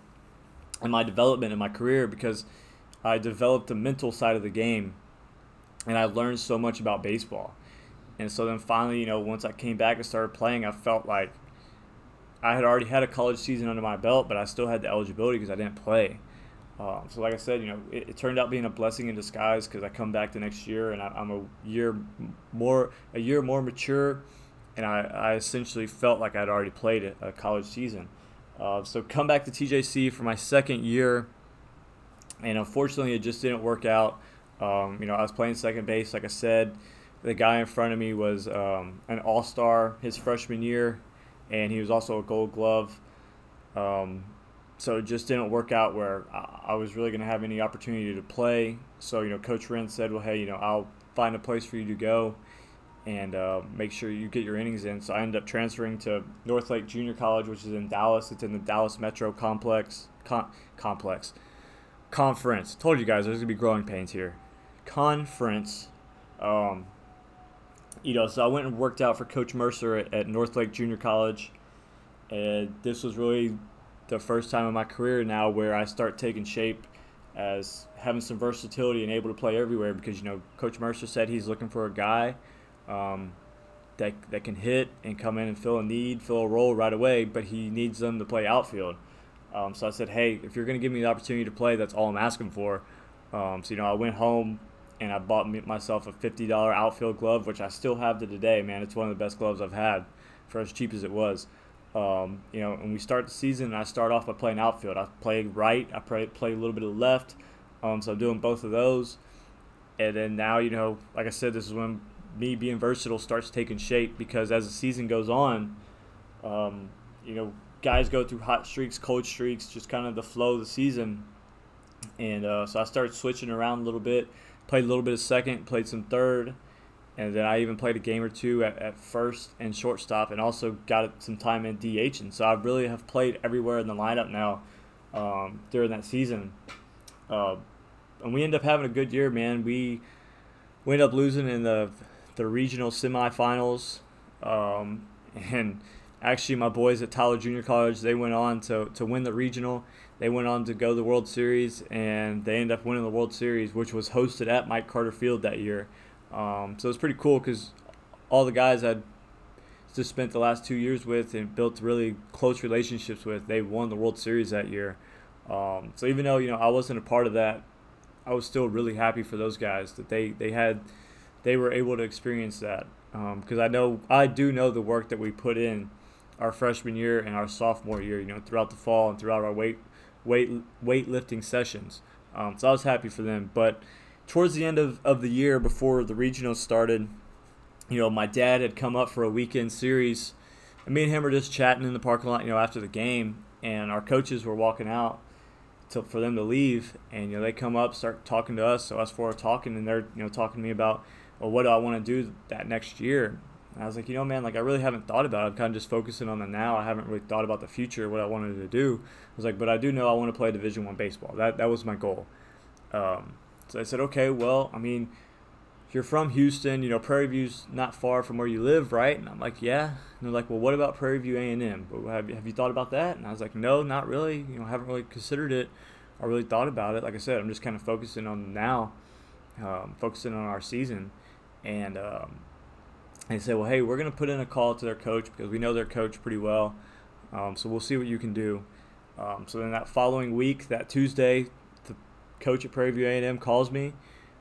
S1: in my development in my career because I developed the mental side of the game and I learned so much about baseball. And so then finally, you know, once I came back and started playing, I felt like I had already had a college season under my belt, but I still had the eligibility because I didn't play. Um, so, like I said, you know, it, it, turned out being a blessing in disguise because I come back the next year and I, am a year more a year more mature, and I, I essentially felt like I'd already played a, a college season. Uh, so, come back to TJC for my second year, and unfortunately, it just didn't work out. Um, you know, I was playing second base, like I said. The guy in front of me was um, an all star his freshman year and he was also a Gold Glove. Um, so it just didn't work out where I was really going to have any opportunity to play. So you know, Coach Wren said, "Well, hey, you know, I'll find a place for you to go." and uh, make sure you get your innings in. So I ended up transferring to Northlake Junior College, which is in Dallas. It's in the Dallas Metro complex. complex. Conference. Told you guys there's gonna be growing pains here. Conference. Um, you know, so I went and worked out for Coach Mercer at, at Northlake Junior College, and this was really the first time in my career now where I start taking shape as having some versatility and able to play everywhere because you know Coach Mercer said he's looking for a guy um, that that can hit and come in and fill a need, fill a role right away, but he needs them to play outfield. Um, so I said, hey, if you're going to give me the opportunity to play, that's all I'm asking for. Um, so you know, I went home and I bought myself a fifty dollar outfield glove, which I still have to today. Man, it's one of the best gloves I've had for as cheap as it was. Um, you know, and we start the season, and I start off by playing outfield. I play right, I play play a little bit of left, um, so I'm doing both of those. And then now, you know, like I said, this is when me being versatile starts taking shape because as the season goes on, um, you know, guys go through hot streaks, cold streaks, just kind of the flow of the season. And uh, so I started switching around a little bit played a little bit of second, played some third, and then I even played a game or two at, at first and shortstop, and also got some time in DH. And so I really have played everywhere in the lineup now um, during that season. Uh, and we end up having a good year, man. We we end up losing in the the regional semifinals, um, and actually my boys at Tyler Junior College they went on to, to win the regional they went on to go to the World Series, and they ended up winning the World Series, which was hosted at Mike Carter Field that year. Um, so it was pretty cool because all the guys I'd just spent the last two years with and built really close relationships with, they won the World Series that year. Um, so even though you know I wasn't a part of that, I was still really happy for those guys that they they had they were able to experience that because um, I know I do know the work that we put in our freshman year and our sophomore year. You know throughout the fall and throughout our weight weight weightlifting sessions. Um, so I was happy for them. But towards the end of, of the year, before the regionals started, you know, my dad had come up for a weekend series, and me and him were just chatting in the parking lot, you know, after the game, and our coaches were walking out to, for them to leave, and you know they come up, start talking to us. So us four are talking, and they're you know talking to me about, well, what do I want to do that next year? And I was like, you know, man, like I really haven't thought about it. I'm kind of just focusing on the now. I haven't really thought about the future, what I wanted to do. I was like, but I do know I want to play Division One baseball. That that was my goal. Um, so I said, okay, well, I mean, if you're from Houston, you know, Prairie View's not far from where you live, right? And I'm like, yeah. And they're like, well, what about Prairie View A&M? Have, have you thought about that? And I was like, no, not really. You know, haven't really considered it. I really thought about it. Like I said, I'm just kind of focusing on now, um, focusing on our season. And um, they said, well, hey, we're going to put in a call to their coach because we know their coach pretty well. Um, so we'll see what you can do. Um, so then that following week, that Tuesday, the coach at Prairie View A&M calls me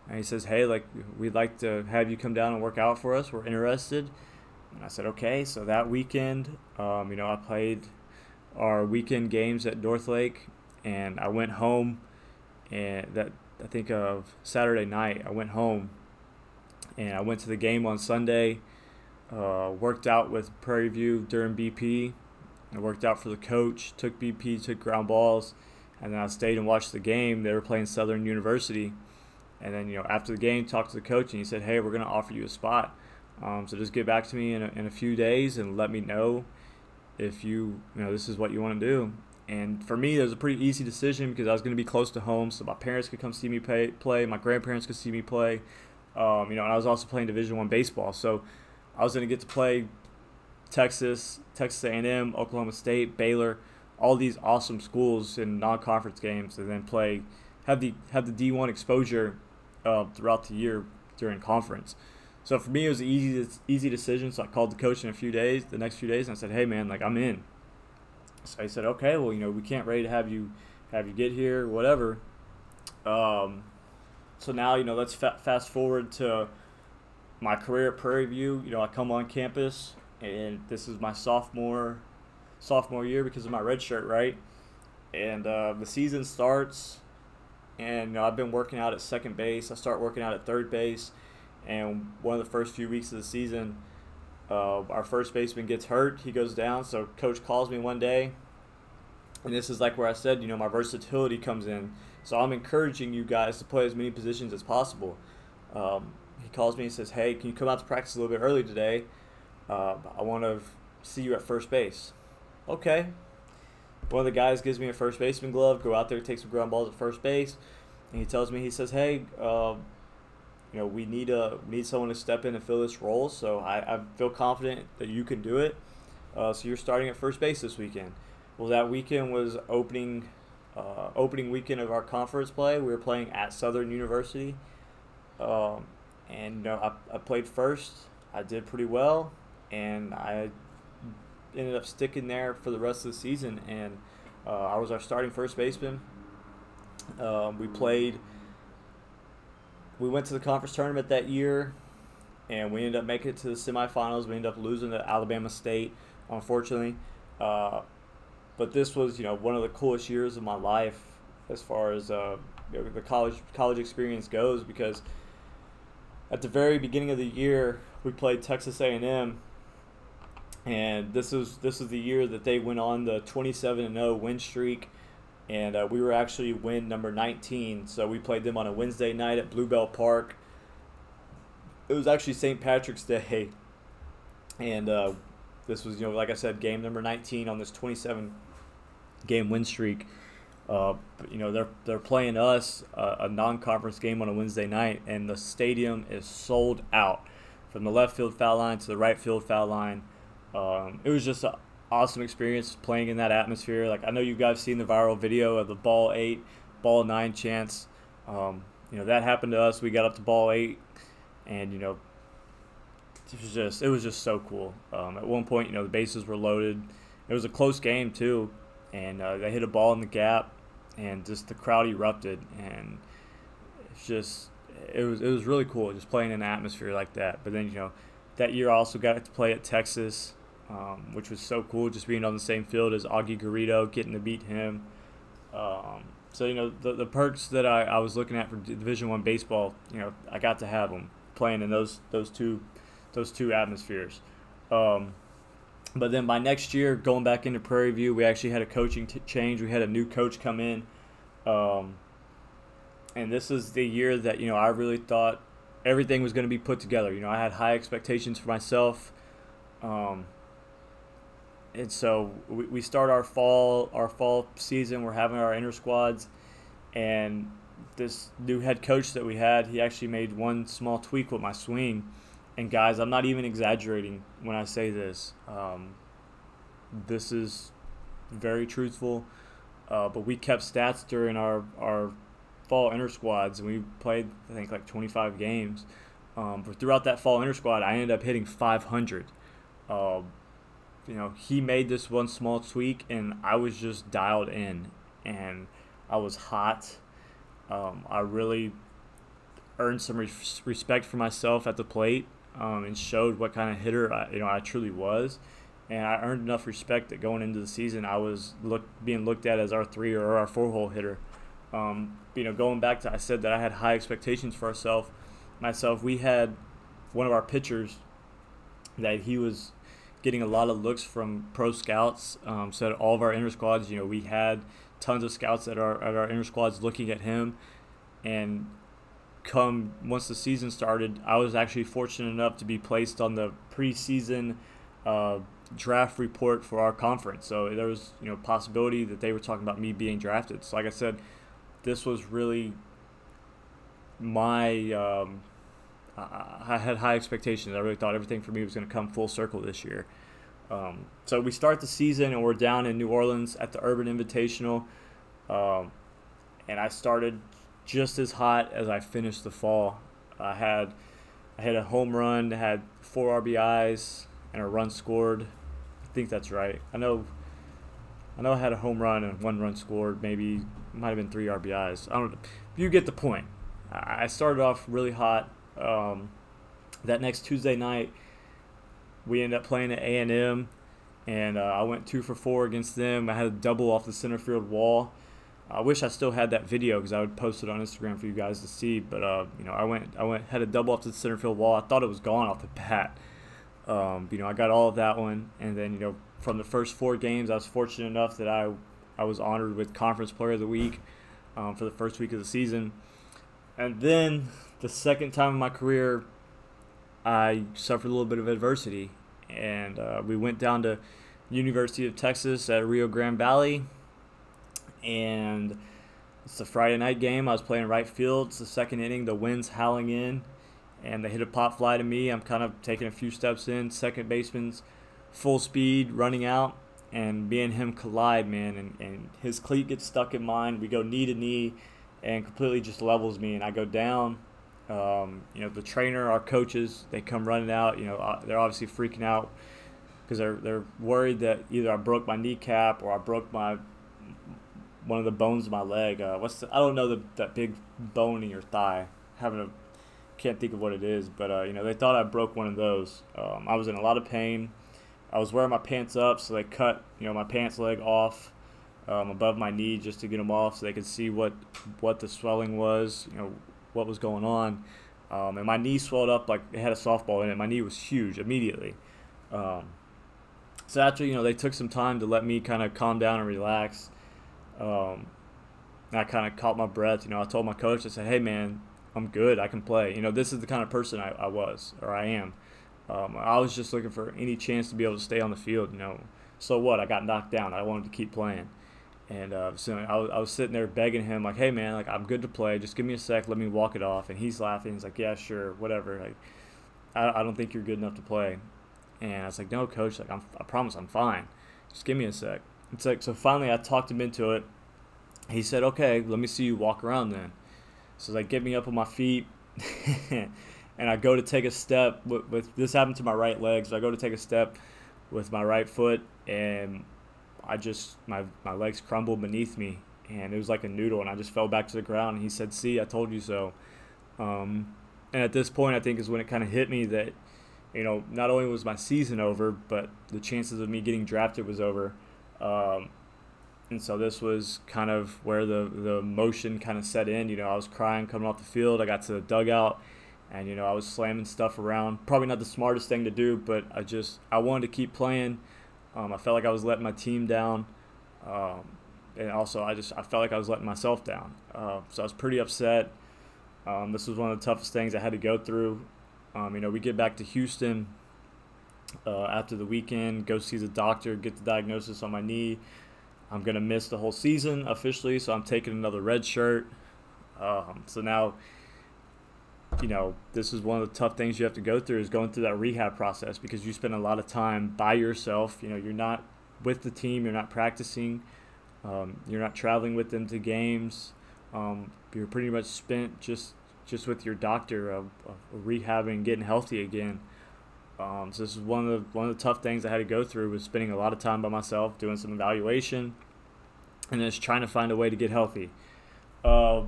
S1: and he says, "Hey, like we'd like to have you come down and work out for us. We're interested." And I said, "Okay." So that weekend, um, you know, I played our weekend games at North Lake, and I went home, and that I think of Saturday night, I went home, and I went to the game on Sunday. Uh, worked out with Prairie View during BP. I worked out for the coach, took BP, took ground balls and then I stayed and watched the game. They were playing Southern University, and then you know after the game, talked to the coach, and he said, "Hey, we're going to offer you a spot. Um, so just get back to me in a, in a few days and let me know if you you know this is what you want to do." And for me, it was a pretty easy decision because I was going to be close to home, so my parents could come see me play. play my grandparents could see me play. Um, you know, and I was also playing Division One baseball, so I was going to get to play Texas, Texas A&M, Oklahoma State, Baylor all these awesome schools in non-conference games, and then play have the have the D1 exposure uh, throughout the year during conference. So for me, it was an easy easy decision. So I called the coach in a few days, the next few days, and I said, "Hey, man, like I'm in." So he said, "Okay, well, you know, we can't ready to have you have you get here, whatever." Um, so now, you know, let's fa- fast forward to my career at Prairie View. You know, I come on campus, and this is my sophomore sophomore year because of my red shirt, right? And uh, the season starts, and you know, I've been working out at second base. I start working out at third base, and one of the first few weeks of the season, uh, our first baseman gets hurt. He goes down. So coach calls me one day, and this is like where I said, you know, my versatility comes in. So I'm encouraging you guys to play as many positions as possible. Um, he calls me and says, "Hey, can you come out to practice a little bit early today? Uh, I want to see you at first base." okay. One of the guys gives me a first baseman glove. Go out there, take some ground balls at first base, and he tells me he says, "Hey, uh, you know, we need a need someone to step in and fill this role. So I, I feel confident that you can do it. Uh, so you're starting at first base this weekend. Well, that weekend was opening uh, opening weekend of our conference play. We were playing at Southern University, um, and you know, I, I played first. I did pretty well, and I ended up sticking there for the rest of the season, and uh, I was our starting first baseman. Um, we played. We went to the conference tournament that year, and we ended up making it to the semifinals. We ended up losing to Alabama State, unfortunately. Uh, but this was, you know, one of the coolest years of my life as far as uh, the college college experience goes because at the very beginning of the year we played Texas A&M and this is this is the year that they went on the 27 and 0 win streak and uh, we were actually win number 19 so we played them on a wednesday night at bluebell park. It was actually st patrick's day and uh, this was you know like i said game number 19 on this 27 game win streak uh, you know they're they're playing us uh, a non-conference game on a wednesday night and the stadium is sold out from the left field foul line to the right field foul line um, it was just an awesome experience playing in that atmosphere. Like I know you guys seen the viral video of the ball eight, ball nine chance. Um, you know that happened to us. We got up to ball eight, and you know it was just it was just so cool. Um, at one point, you know the bases were loaded. It was a close game too, and uh, they hit a ball in the gap, and just the crowd erupted, and it's just it was it was really cool just playing in an atmosphere like that. But then you know that year I also got to play at Texas, um, which was so cool just being on the same field as Augie Garrido, getting to beat him. Um, so you know the, the perks that I, I was looking at for Division One baseball, you know I got to have them playing in those those two those two atmospheres. Um, but then by next year, going back into Prairie View, we actually had a coaching t- change. We had a new coach come in, Um, and this is the year that you know I really thought everything was going to be put together. You know, I had high expectations for myself. Um, and so we, we start our fall our fall season. We're having our inner squads, and this new head coach that we had, he actually made one small tweak with my swing. And guys, I'm not even exaggerating when I say this. Um, this is very truthful. Uh, but we kept stats during our our fall inter squads, and we played I think like 25 games. Um, but throughout that fall inter squad, I ended up hitting 500. Uh, you know, he made this one small tweak, and I was just dialed in, and I was hot. Um, I really earned some res- respect for myself at the plate, um, and showed what kind of hitter I, you know I truly was, and I earned enough respect that going into the season, I was look being looked at as our three or our four hole hitter. Um, you know, going back to I said that I had high expectations for ourselves. Myself, we had one of our pitchers that he was getting a lot of looks from pro scouts. Um, so all of our inner squads, you know, we had tons of scouts at our at our inner squads looking at him, and come once the season started, I was actually fortunate enough to be placed on the preseason uh, draft report for our conference. So there was you know possibility that they were talking about me being drafted. So like I said, this was really my um, I had high expectations. I really thought everything for me was going to come full circle this year. Um, so we start the season and we're down in New Orleans at the Urban Invitational, um, and I started just as hot as I finished the fall. I had I had a home run, had four RBIs and a run scored. I think that's right. I know I know I had a home run and one run scored. Maybe might have been three RBIs. I don't. You get the point. I started off really hot. Um, that next Tuesday night, we ended up playing at A and M, and uh, I went two for four against them. I had a double off the center field wall. I wish I still had that video because I would post it on Instagram for you guys to see. But uh, you know, I went, I went, had a double off to the center field wall. I thought it was gone off the bat. Um, you know, I got all of that one, and then you know, from the first four games, I was fortunate enough that I, I was honored with Conference Player of the Week, um, for the first week of the season, and then the second time in my career, I suffered a little bit of adversity, and uh, we went down to University of Texas at Rio Grande Valley, and it's a Friday night game. I was playing right field. It's the second inning. The wind's howling in, and they hit a pop fly to me. I'm kind of taking a few steps in. Second baseman's full speed running out, and me and him collide, man. And, and his cleat gets stuck in mine. We go knee to knee, and completely just levels me, and I go down um, you know, the trainer, our coaches, they come running out. You know, uh, they're obviously freaking out because they're they're worried that either I broke my kneecap or I broke my one of the bones of my leg. Uh, what's the, I don't know the, that big bone in your thigh. Having a can't think of what it is, but uh, you know they thought I broke one of those. Um, I was in a lot of pain. I was wearing my pants up, so they cut you know my pants leg off um, above my knee just to get them off, so they could see what what the swelling was. You know what was going on. Um, and my knee swelled up like it had a softball in it. My knee was huge immediately. Um, so after you know they took some time to let me kind of calm down and relax. Um, I kind of caught my breath. You know, I told my coach, I said, "Hey man, I'm good. I can play." You know, this is the kind of person I, I was or I am. Um, I was just looking for any chance to be able to stay on the field. You know, so what? I got knocked down. I wanted to keep playing. And uh, so I was, I was sitting there begging him, like, "Hey man, like I'm good to play. Just give me a sec. Let me walk it off." And he's laughing. He's like, "Yeah, sure, whatever. Like, I, I don't think you're good enough to play." And I was like, "No, coach. Like, I'm, I promise, I'm fine. Just give me a sec." It's like so. Finally, I talked him into it. He said, "Okay, let me see you walk around then." So like, get me up on my feet, and I go to take a step with, with this happened to my right leg. So I go to take a step with my right foot, and I just my my legs crumbled beneath me, and it was like a noodle, and I just fell back to the ground. And he said, "See, I told you so." Um, and at this point, I think is when it kind of hit me that, you know, not only was my season over, but the chances of me getting drafted was over. Um, and so this was kind of where the the motion kind of set in. You know, I was crying coming off the field. I got to the dugout, and you know, I was slamming stuff around. Probably not the smartest thing to do, but I just I wanted to keep playing. Um, I felt like I was letting my team down. Um, and also I just I felt like I was letting myself down. Uh, so I was pretty upset. Um, this was one of the toughest things I had to go through. Um, you know, we get back to Houston uh, after the weekend, go see the doctor, get the diagnosis on my knee. I'm gonna miss the whole season officially, so I'm taking another red shirt. Um, so now, you know, this is one of the tough things you have to go through is going through that rehab process because you spend a lot of time by yourself. You know, you're not with the team, you're not practicing, um, you're not traveling with them to games. Um, you're pretty much spent just just with your doctor of, of rehabbing, getting healthy again. Um, so this is one of the one of the tough things I had to go through was spending a lot of time by myself, doing some evaluation, and just trying to find a way to get healthy. Uh,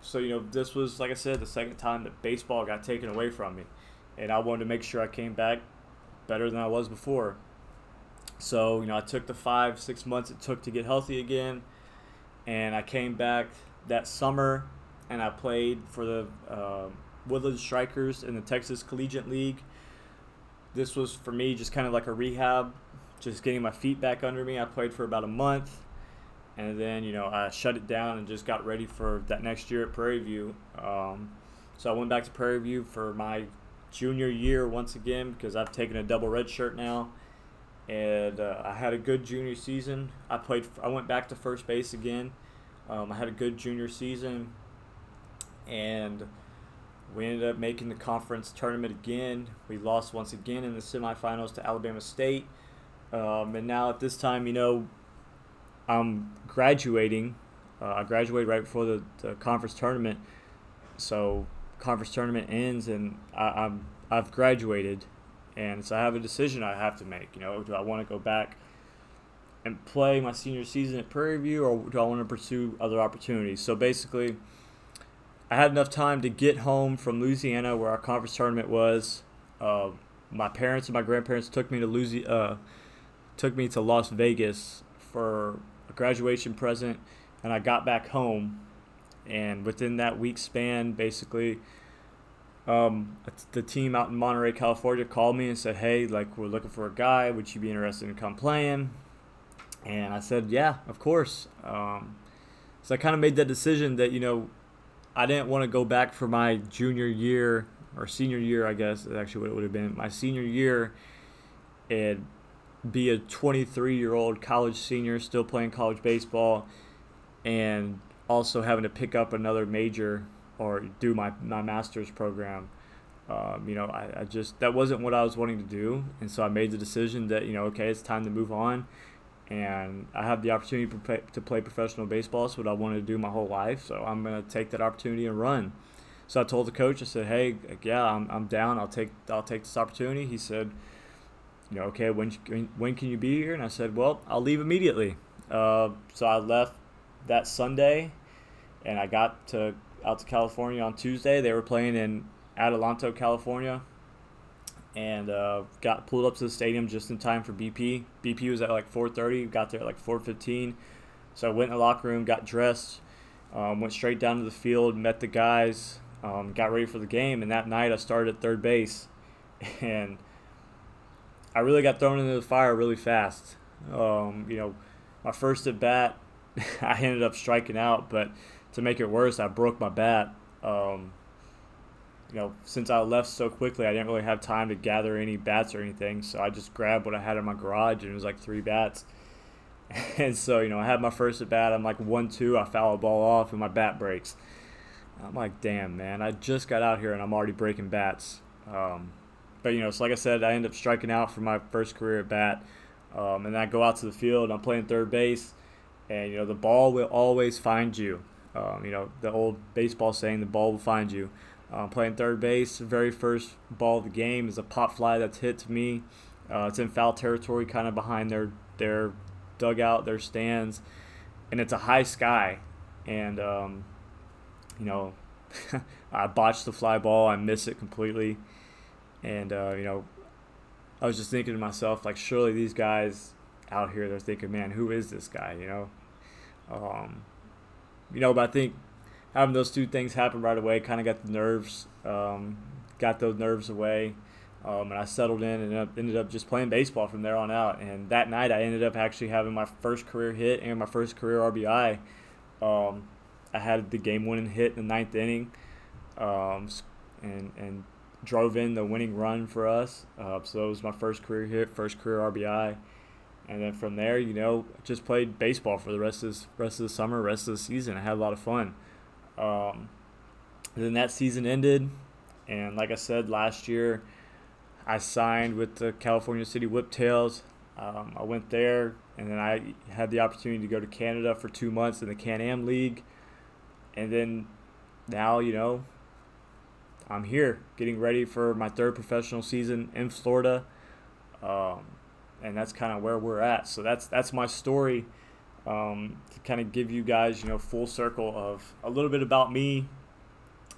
S1: so you know, this was like I said, the second time that baseball got taken away from me, and I wanted to make sure I came back better than I was before. So you know, I took the five, six months it took to get healthy again, and I came back that summer, and I played for the uh, Woodland Strikers in the Texas Collegiate League. This was for me just kind of like a rehab, just getting my feet back under me. I played for about a month and then you know I shut it down and just got ready for that next year at Prairie View. Um, so I went back to Prairie View for my junior year once again because I've taken a double red shirt now, and uh, I had a good junior season. I played. I went back to first base again. Um, I had a good junior season, and we ended up making the conference tournament again. We lost once again in the semifinals to Alabama State. Um, and now at this time, you know, I'm graduating. Uh, I graduated right before the, the conference tournament, so conference tournament ends, and I, I'm I've graduated, and so I have a decision I have to make. You know, do I want to go back and play my senior season at Prairie View, or do I want to pursue other opportunities? So basically, I had enough time to get home from Louisiana, where our conference tournament was. Uh, my parents and my grandparents took me to uh, took me to Las Vegas for a graduation present, and I got back home. And within that week span, basically, um, the team out in Monterey, California, called me and said, "Hey, like we're looking for a guy. Would you be interested in come playing?" And I said, "Yeah, of course." Um, so I kind of made that decision that you know, I didn't want to go back for my junior year or senior year, I guess. Is actually, what it would have been my senior year, and be a 23 year old college senior still playing college baseball and also having to pick up another major or do my, my master's program. Um, you know, I, I just, that wasn't what I was wanting to do. And so I made the decision that, you know, okay, it's time to move on. And I have the opportunity to play, professional baseball. It's what I wanted to do my whole life. So I'm to take that opportunity and run. So I told the coach, I said, hey, yeah, I'm, I'm down. I'll take, I'll take this opportunity. He said, you know, okay, when when can you be here? And I said, well, I'll leave immediately. Uh, so I left that Sunday, and I got to out to California on Tuesday. They were playing in Adelanto, California, and uh, got pulled up to the stadium just in time for BP. BP was at like 4:30. Got there at like 4:15. So I went in the locker room, got dressed, um, went straight down to the field, met the guys, um, got ready for the game, and that night I started at third base, and I really got thrown into the fire really fast. Um, you know, my first at bat, I ended up striking out, but to make it worse, I broke my bat. Um, you know, since I left so quickly, I didn't really have time to gather any bats or anything. So I just grabbed what I had in my garage, and it was like three bats. And so, you know, I had my first at bat. I'm like one two. I foul a ball off, and my bat breaks. I'm like, damn, man! I just got out here, and I'm already breaking bats. Um, but you know, so like I said, I end up striking out for my first career at bat, um, and I go out to the field. I'm playing third base, and you know the ball will always find you. Um, you know the old baseball saying, "The ball will find you." Uh, playing third base, very first ball of the game is a pop fly that's hit to me. Uh, it's in foul territory, kind of behind their their dugout, their stands, and it's a high sky, and um, you know I botched the fly ball, I miss it completely. And uh, you know, I was just thinking to myself, like, surely these guys out here, they're thinking, man, who is this guy? You know, um, you know. But I think having those two things happen right away kind of got the nerves, um, got those nerves away. Um, and I settled in and ended up, just playing baseball from there on out. And that night, I ended up actually having my first career hit and my first career RBI. Um, I had the game-winning hit in the ninth inning, um, and and drove in the winning run for us. Uh, so that was my first career hit, first career RBI, and then from there, you know, just played baseball for the rest of this, rest of the summer, rest of the season. I had a lot of fun. Um, then that season ended, and like I said last year, I signed with the California City Whiptails. Um, I went there, and then I had the opportunity to go to Canada for two months in the Can Am League, and then now you know I'm here getting ready for my third professional season in Florida, um, and that's kind of where we're at. So that's that's my story um, to kind of give you guys you know full circle of a little bit about me,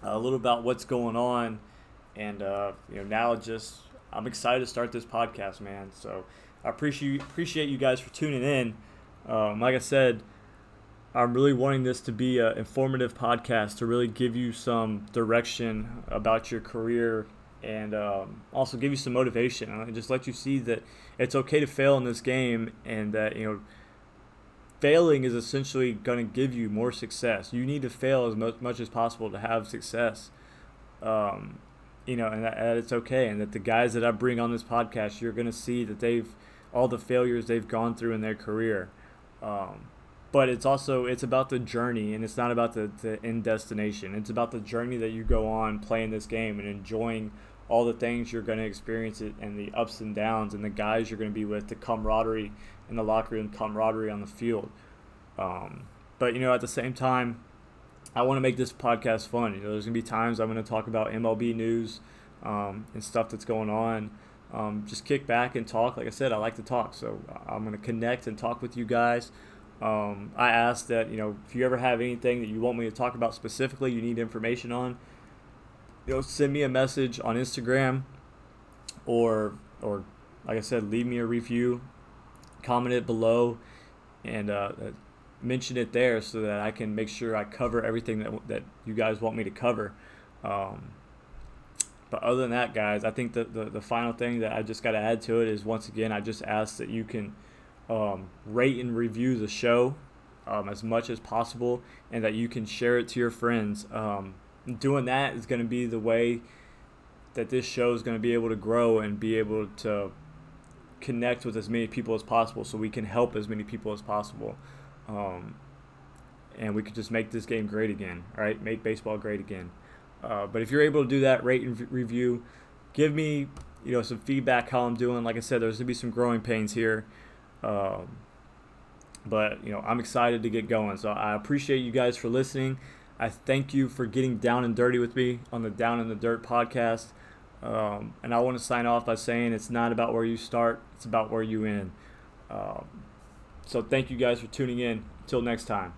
S1: a little about what's going on, and uh, you know now just I'm excited to start this podcast, man. So I appreciate appreciate you guys for tuning in. Um, like I said, I'm really wanting this to be an informative podcast to really give you some direction about your career and um, also give you some motivation and just let you see that it's okay to fail in this game and that you know failing is essentially going to give you more success. You need to fail as much, as possible to have success. Um, you know, and that, that, it's okay, and that the guys that I bring on this podcast, you're going to see that they've all the failures they've gone through in their career. Um, but it's also it's about the journey and it's not about the, the end destination it's about the journey that you go on playing this game and enjoying all the things you're going to experience it and the ups and downs and the guys you're going to be with the camaraderie in the locker room camaraderie on the field. Um, but you know at the same time i want to make this podcast fun. You know there's going to be times i'm going to talk about mlb news um, and stuff that's going on. Um, just kick back and talk. Like i said i like to talk so i'm going to connect and talk with you guys. Um, I ask that you know if you ever have anything that you want me to talk about specifically, you need information on, you know, send me a message on Instagram, or or like I said, leave me a review, comment it below, and uh, uh mention it there so that I can make sure I cover everything that that you guys want me to cover. Um, but other than that, guys, I think the, the, the final thing that I just got to add to it is once again, I just ask that you can um, rate and review the show um, as much as possible and that you can share it to your friends. Um, doing that is going to be the way that this show is going to be able to grow and be able to connect with as many people as possible so we can help as many people as possible. Um, and we could just make this game great again, right? Make baseball great again. Uh, but if you're able to do that, rate and v- review, give me you know some feedback how I'm doing. Like I said, there's gonna be some growing pains here. Um, but you know, I'm excited to get going. So I appreciate you guys for listening. I thank you for getting down and dirty with me on the Down in the Dirt podcast. Um, and I want to sign off by saying it's not about where you start; it's about where you end. Um, so thank you guys for tuning in. Until next time.